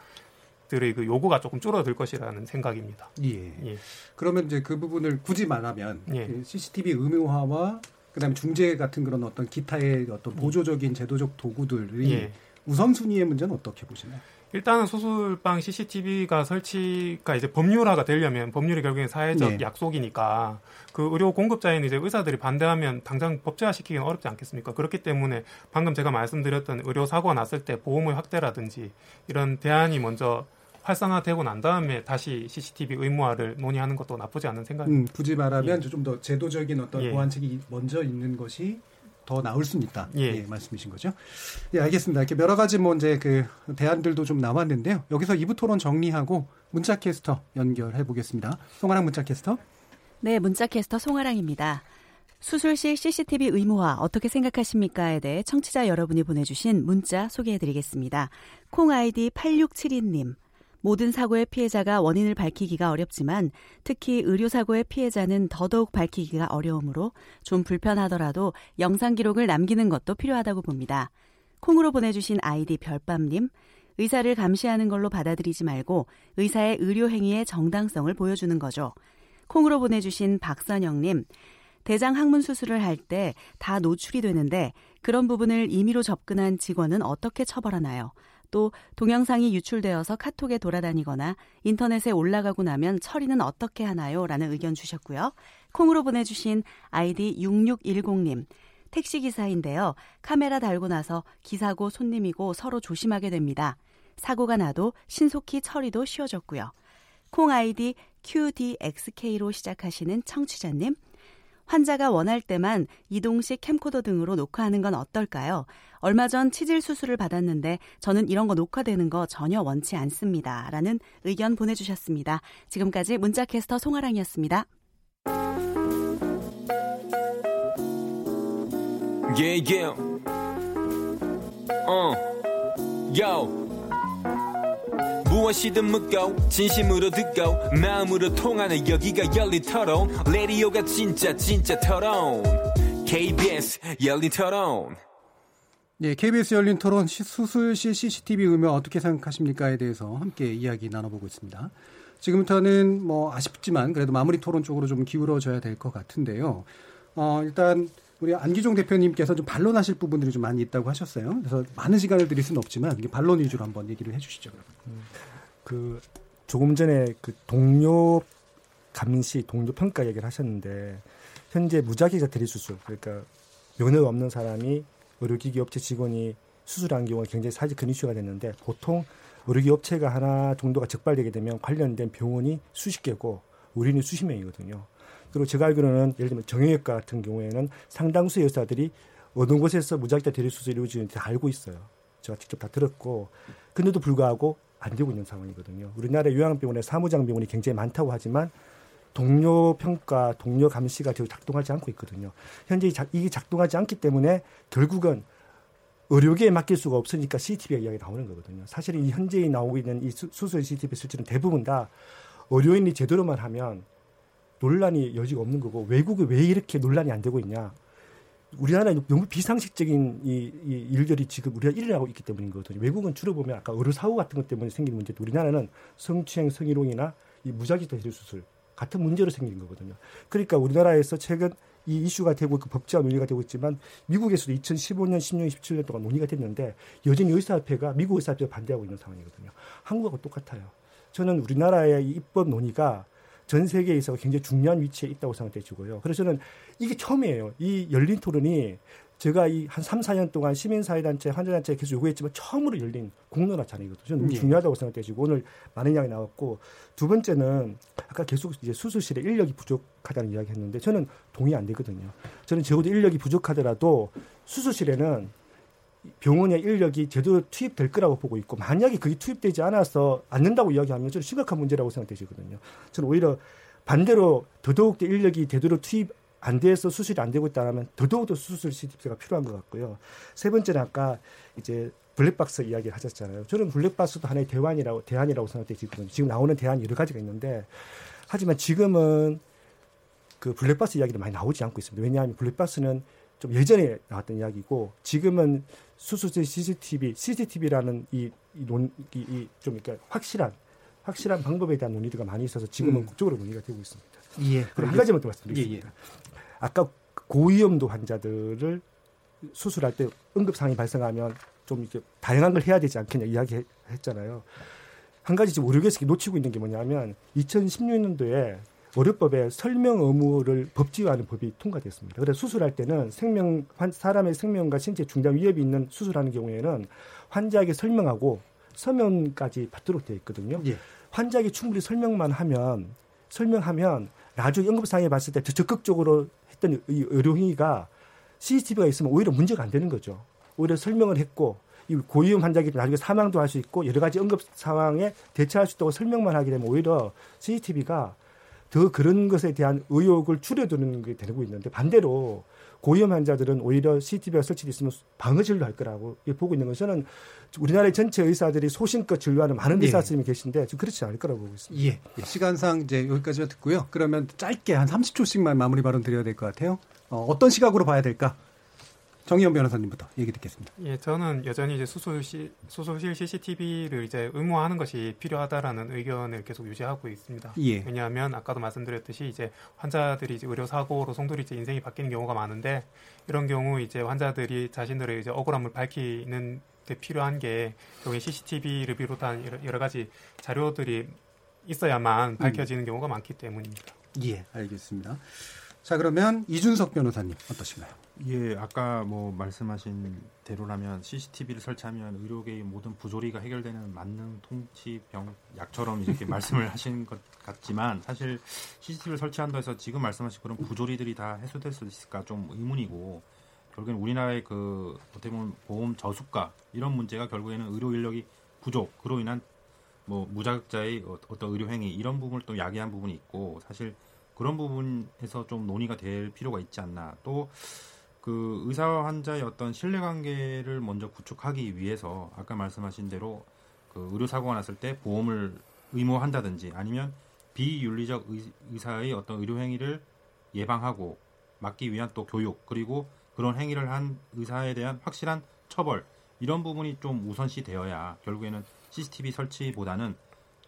들의 그 요구가 조금 줄어들 것이라는 생각입니다. 예. 예. 그러면 이제 그 부분을 굳이 말하면 예. CCTV 의무화와 그다음에 중재 같은 그런 어떤 기타의 어떤 보조적인 제도적 도구들이 예. 우선순위의 문제는 어떻게 보시나요? 일단은 수술방 CCTV가 설치가 이제 법률화가 되려면 법률이 결국엔 사회적 네. 약속이니까 그 의료 공급자인 이제 의사들이 반대하면 당장 법제화 시키기는 어렵지 않겠습니까? 그렇기 때문에 방금 제가 말씀드렸던 의료 사고가 났을 때 보험의 확대라든지 이런 대안이 먼저 활성화되고 난 다음에 다시 CCTV 의무화를 논의하는 것도 나쁘지 않은 생각입니다. 음, 굳이 말하면 예. 좀더 제도적인 어떤 예. 보완책이 먼저 있는 것이 더 나올 수 있다. 예. 예. 말씀이신 거죠. 예, 알겠습니다. 이렇게 여러 가지 뭐 이제 그 대안들도 좀 나왔는데요. 여기서 2부 토론 정리하고 문자 캐스터 연결해 보겠습니다. 송아랑 문자 캐스터. 네, 문자 캐스터 송아랑입니다. 수술실 CCTV 의무화 어떻게 생각하십니까에 대해 청취자 여러분이 보내주신 문자 소개해 드리겠습니다. 콩 아이디 8672님. 모든 사고의 피해자가 원인을 밝히기가 어렵지만 특히 의료사고의 피해자는 더더욱 밝히기가 어려우므로 좀 불편하더라도 영상 기록을 남기는 것도 필요하다고 봅니다. 콩으로 보내주신 아이디 별밤님, 의사를 감시하는 걸로 받아들이지 말고 의사의 의료 행위의 정당성을 보여주는 거죠. 콩으로 보내주신 박선영님, 대장 항문 수술을 할 때 다 노출이 되는데 그런 부분을 임의로 접근한 직원은 어떻게 처벌하나요? 또 동영상이 유출되어서 카톡에 돌아다니거나 인터넷에 올라가고 나면 처리는 어떻게 하나요? 라는 의견 주셨고요. 콩으로 보내주신 아이디 6610님. 택시기사인데요. 카메라 달고 나서 기사고 손님이고 서로 조심하게 됩니다. 사고가 나도 신속히 처리도 쉬워졌고요. 콩 아이디 QDXK로 시작하시는 청취자님. 환자가 원할 때만 이동식 캠코더 등으로 녹화하는 건 어떨까요? 얼마 전 치질 수술을 받았는데 저는 이런 거 녹화되는 거 전혀 원치 않습니다. 라는 의견 보내주셨습니다. 지금까지 문자캐스터 송아랑이었습니다. Yeah, yeah. Uh. Yo. 무엇이든 묻고 진심으로 듣고 마음으로 통하는 여기가 열린 토론 레디오가 진짜 진짜 토론 KBS 열린 토론 네, KBS 열린 토론 수술실 CCTV 의무 어떻게 생각하십니까에 대해서 함께 이야기 나눠보고 있습니다. 지금부터는 뭐 아쉽지만 그래도 마무리 토론 쪽으로 좀 기울어져야 될 것 같은데요. 어, 일단 우리 안기종 대표님께서 좀 반론하실 부분들이 좀 많이 있다고 하셨어요. 그래서 많은 시간을 드릴 수는 없지만 반론 위주로 한번 얘기를 해주시죠. 음, 그 조금 전에 그 동료 감시, 동료 평가 얘기를 하셨는데 현재 무작위자 대리 수술 그러니까 면허가 없는 사람이 의료기기 업체 직원이 수술한 경우가 굉장히 사실 큰 이슈가 됐는데 보통 의료기 업체가 하나 정도가 적발되게 되면 관련된 병원이 수십 개고 우리는 수십 명이거든요. 그리고 제가 알기로는 예를 들면 정형외과 같은 경우에는 상당수 의사들이 어느 곳에서 무작위다 대리 수술이 이루어지는지 다 알고 있어요. 제가 직접 다 들었고 근데도 불구하고 안 되고 있는 상황이거든요. 우리나라 요양병원에 사무장 병원이 굉장히 많다고 하지만 동료 평가, 동료 감시가 제대로 작동하지 않고 있거든요. 현재 이게 작동하지 않기 때문에 결국은 의료계에 맡길 수가 없으니까 CCTV가 이야기 나오는 거거든요. 사실 이 현재 나오고 있는 이 수술 CCTV 설치는 대부분 다 의료인이 제대로만 하면 논란이 여지가 없는 거고 외국에 왜 이렇게 논란이 안 되고 있냐? 우리나라에 너무 비상식적인 이, 이 일들이 지금 우리가 일어나고 있기 때문인 거거든요. 외국은 주로 보면 아까 의료 사고 같은 것 때문에 생기는 문제도 우리나라는 성추행, 성희롱이나 이 무작위 대리 수술 같은 문제로 생긴 거거든요. 그러니까 우리나라에서 최근 이 이슈가 되고 그 법제화 논의가 되고 있지만 미국에서도 2015년, 16년, 17년 동안 논의가 됐는데 여전히 의사협회가 미국 의사협회가 반대하고 있는 상황이거든요. 한국하고 똑같아요. 저는 우리나라의 이 입법 논의가 전 세계에 있어 굉장히 중요한 위치에 있다고 생각되시고요. 그래서 저는 이게 처음이에요. 이 열린 토론이 제가 이 한 3, 4년 동안 시민사회단체, 환자단체에 계속 요구했지만 처음으로 열린 공론화 자리거든요. 저는 너무 예. 중요하다고 생각되시고 오늘 많은 양이 나왔고 두 번째는 아까 계속 이제 수술실에 인력이 부족하다는 이야기 했는데 저는 동의 안 되거든요. 저는 적어도 인력이 부족하더라도 수술실에는 병원의 인력이 제대로 투입될 거라고 보고 있고 만약에 그게 투입되지 않아서 않는다고 이야기하면 저는 심각한 문제라고 생각되시거든요. 저는 오히려 반대로 더더욱 인력이 제대로 투입 안 돼서 수술이 안 되고 있다면 더더욱 더 수술 CTP가 필요한 것 같고요. 세 번째는 아까 이제 블랙박스 이야기를 하셨잖아요. 저는 블랙박스도 하나의 대안이라고 대안이라고 생각되거든요. 지금 나오는 대안이 여러 가지가 있는데 하지만 지금은 그 블랙박스 이야기를 많이 나오지 않고 있습니다. 왜냐하면 블랙박스는 좀 예전에 나왔던 이야기고 지금은 수술실 CCTV, CCTV라는 이, 이 논, 이, 이, 좀 그러니까 확실한, 확실한 방법에 대한 논의가 많이 있어서 지금은 음. 국적으로 논의가 되고 있습니다. 예. 그럼 한 가지만 더 말씀드리겠습니다. 예, 예. 아까 고위험도 환자들을 수술할 때 응급 상황이 발생하면 좀 이렇게 다양한 걸 해야 되지 않겠냐 이야기했잖아요. 한 가지 지금 의료계에서 놓치고 있는 게 뭐냐면 2016년도에 의료법에 설명 의무를 법제화하는 법이 통과됐습니다. 그래서 수술할 때는 생명 사람의 생명과 신체 중단 위협이 있는 수술하는 경우에는 환자에게 설명하고 서면까지 받도록 되어 있거든요. 예. 환자에게 충분히 설명만 하면 설명하면 나중에 응급상황에 봤을 때 적극적으로 했던 이 의료행위가 CCTV가 있으면 오히려 문제가 안 되는 거죠. 오히려 설명을 했고 이 고위험 환자기 나중에 사망도 할 수 있고 여러 가지 응급 상황에 대처할 수 있다고 설명만 하게 되면 오히려 CCTV가 더 그런 것에 대한 의욕을 줄여두는 게 되고 있는데 반대로 고위험 환자들은 오히려 CCTV가 설치되어 있으면 방어 진료 할 거라고 보고 있는 것은 우리나라의 전체 의사들이 소신껏 진료하는 많은 의사 선생님이 예. 계신데 좀 그렇지 않을 거라고 보고 있습니다. 예. 예. 시간상 이제 여기까지만 듣고요. 그러면 짧게 한 30초씩만 마무리 발언 드려야 될 것 같아요. 어, 어떤 시각으로 봐야 될까? 정의원 변호사님부터 얘기 듣겠습니다. 예, 저는 여전히 이제 수술실, 수술실 CCTV를 이제 의무화하는 것이 필요하다라는 의견을 계속 유지하고 있습니다. 예. 왜냐하면 아까도 말씀드렸듯이 이제 환자들이 이제 의료 사고로 송돌이 이제 인생이 바뀌는 경우가 많은데 이런 경우 이제 환자들이 자신들의 이제 억울함을 밝히는 데 필요한 게 여기 CCTV를 비롯한 여러 가지 자료들이 있어야만 음. 밝혀지는 음. 경우가 많기 때문입니다. 예, 알겠습니다. 자, 그러면 이준석 변호사님 어떠신가요? 예, 아까 뭐 말씀하신 대로라면 CCTV를 설치하면 의료계의 모든 부조리가 해결되는 만능 통치 병 약처럼 이렇게 *laughs* 말씀을 하신 것 같지만 사실 CCTV를 설치한다 해서 지금 말씀하신 그런 부조리들이 다 해소될 수 있을까 좀 의문이고 결국엔 우리나라의 그 어떻게 보면 보험 저수가 이런 문제가 결국에는 의료 인력이 부족 그로 인한 뭐 무자격자의 어, 어떤 의료 행위 이런 부분을 또 야기한 부분이 있고 사실 그런 부분에서 좀 논의가 될 필요가 있지 않나. 또 그 의사와 환자의 어떤 신뢰 관계를 먼저 구축하기 위해서 아까 말씀하신 대로 그 의료 사고가 났을 때 보험을 의무한다든지 아니면 비윤리적 의, 사의 어떤 의료 행위를 예방하고 막기 위한 또 교육 그리고 그런 행위를 한 의사에 대한 확실한 처벌 이런 부분이 좀 우선시 되어야 결국에는 CCTV 설치보다는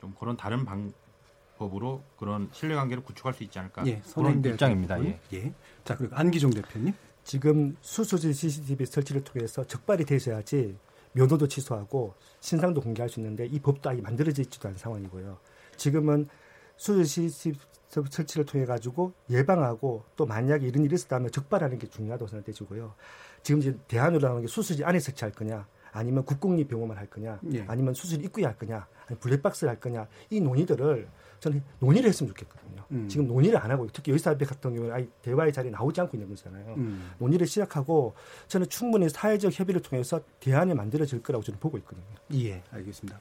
좀 그런 다른 방법으로 그런 신뢰관계를 구축할 수 있지 않을까 예, 그런 입장입니다. 예. 예. 자 그리고 안기종 대표님. 지금 수소질 CCTV 설치를 통해서 적발이 되셔야지 면허도 취소하고 신상도 공개할 수 있는데 이 법도 아예 만들어져 있지도 않은 상황이고요. 지금은 수소 CCTV 설치를 통해 가지고 예방하고 또 만약에 이런 일이 있었다면 적발하는 게 중요하다고 생각되시고요. 지금 이제 대안으로 나오는 게 수술지 안에 설치할 거냐, 아니면 국공립 병원만 할 거냐, 예. 아니면 수술 입구에 할 거냐, 아니면 블랙박스를 할 거냐 이 논의들을 저는 논의를 했으면 좋겠거든요. 음. 지금 논의를 안 하고 특히 여의사협회 같은 경우는 아예 대화의 자리에 나오지 않고 있는 거잖아요. 음. 논의를 시작하고 저는 충분히 사회적 협의를 통해서 대안이 만들어질 거라고 저는 보고 있거든요. 예, 알겠습니다.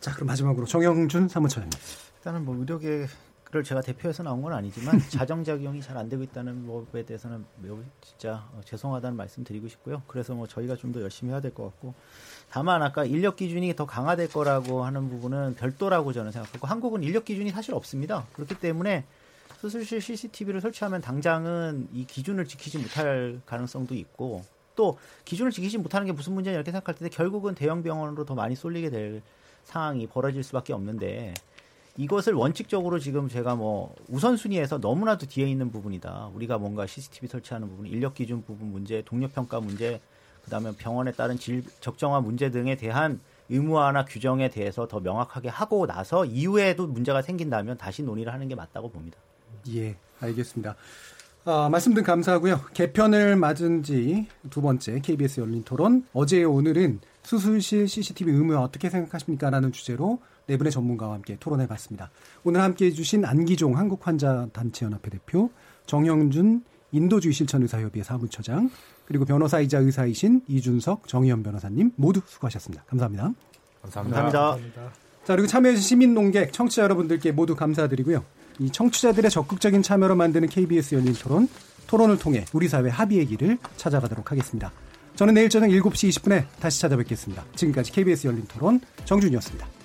자, 그럼 마지막으로 정영준 사무처장님. 일단은 뭐 의료계 를 제가 대표해서 나온 건 아니지만 *laughs* 자정작용이 잘 안 되고 있다는 법에 대해서는 매우 진짜 어, 죄송하다는 말씀 드리고 싶고요. 그래서 뭐 저희가 좀 더 열심히 해야 될 것 같고 다만 아까 인력 기준이 더 강화될 거라고 하는 부분은 별도라고 저는 생각하고 한국은 인력 기준이 사실 없습니다. 그렇기 때문에 수술실 CCTV를 설치하면 당장은 이 기준을 지키지 못할 가능성도 있고 또 기준을 지키지 못하는 게 무슨 문제냐 이렇게 생각할 때 결국은 대형 병원으로 더 많이 쏠리게 될 상황이 벌어질 수밖에 없는데 이것을 원칙적으로 지금 제가 뭐 우선순위에서 너무나도 뒤에 있는 부분이다. 우리가 뭔가 CCTV 설치하는 부분, 인력 기준 부분 문제, 동력 평가 문제, 그다음에 병원에 따른 질, 적정한 문제 등에 대한 의무화나 규정에 대해서 더 명확하게 하고 나서 이후에도 문제가 생긴다면 다시 논의를 하는 게 맞다고 봅니다. 예, 알겠습니다. 아, 말씀 들 감사하고요. 개편을 맞은 지 두 번째 KBS 열린 토론. 어제 오늘은 수술실 CCTV 의무화 어떻게 생각하십니까? 라는 주제로 네 분의 전문가와 함께 토론해 봤습니다. 오늘 함께 해주신 안기종 한국환자단체연합회 대표, 정영준 인도주의 실천의사협의회 사무처장, 그리고 변호사이자 의사이신 이준석 정의연 변호사님 모두 수고하셨습니다. 감사합니다. 감사합니다. 감사합니다. 자, 그리고 참여해주신 시민 농객 청취자 여러분들께 모두 감사드리고요. 이 청취자들의 적극적인 참여로 만드는 KBS 열린 토론, 토론을 통해 우리 사회 합의의 길을 찾아가도록 하겠습니다. 저는 내일 저녁 7시 20분에 다시 찾아뵙겠습니다. 지금까지 KBS 열린 토론 정준이었습니다.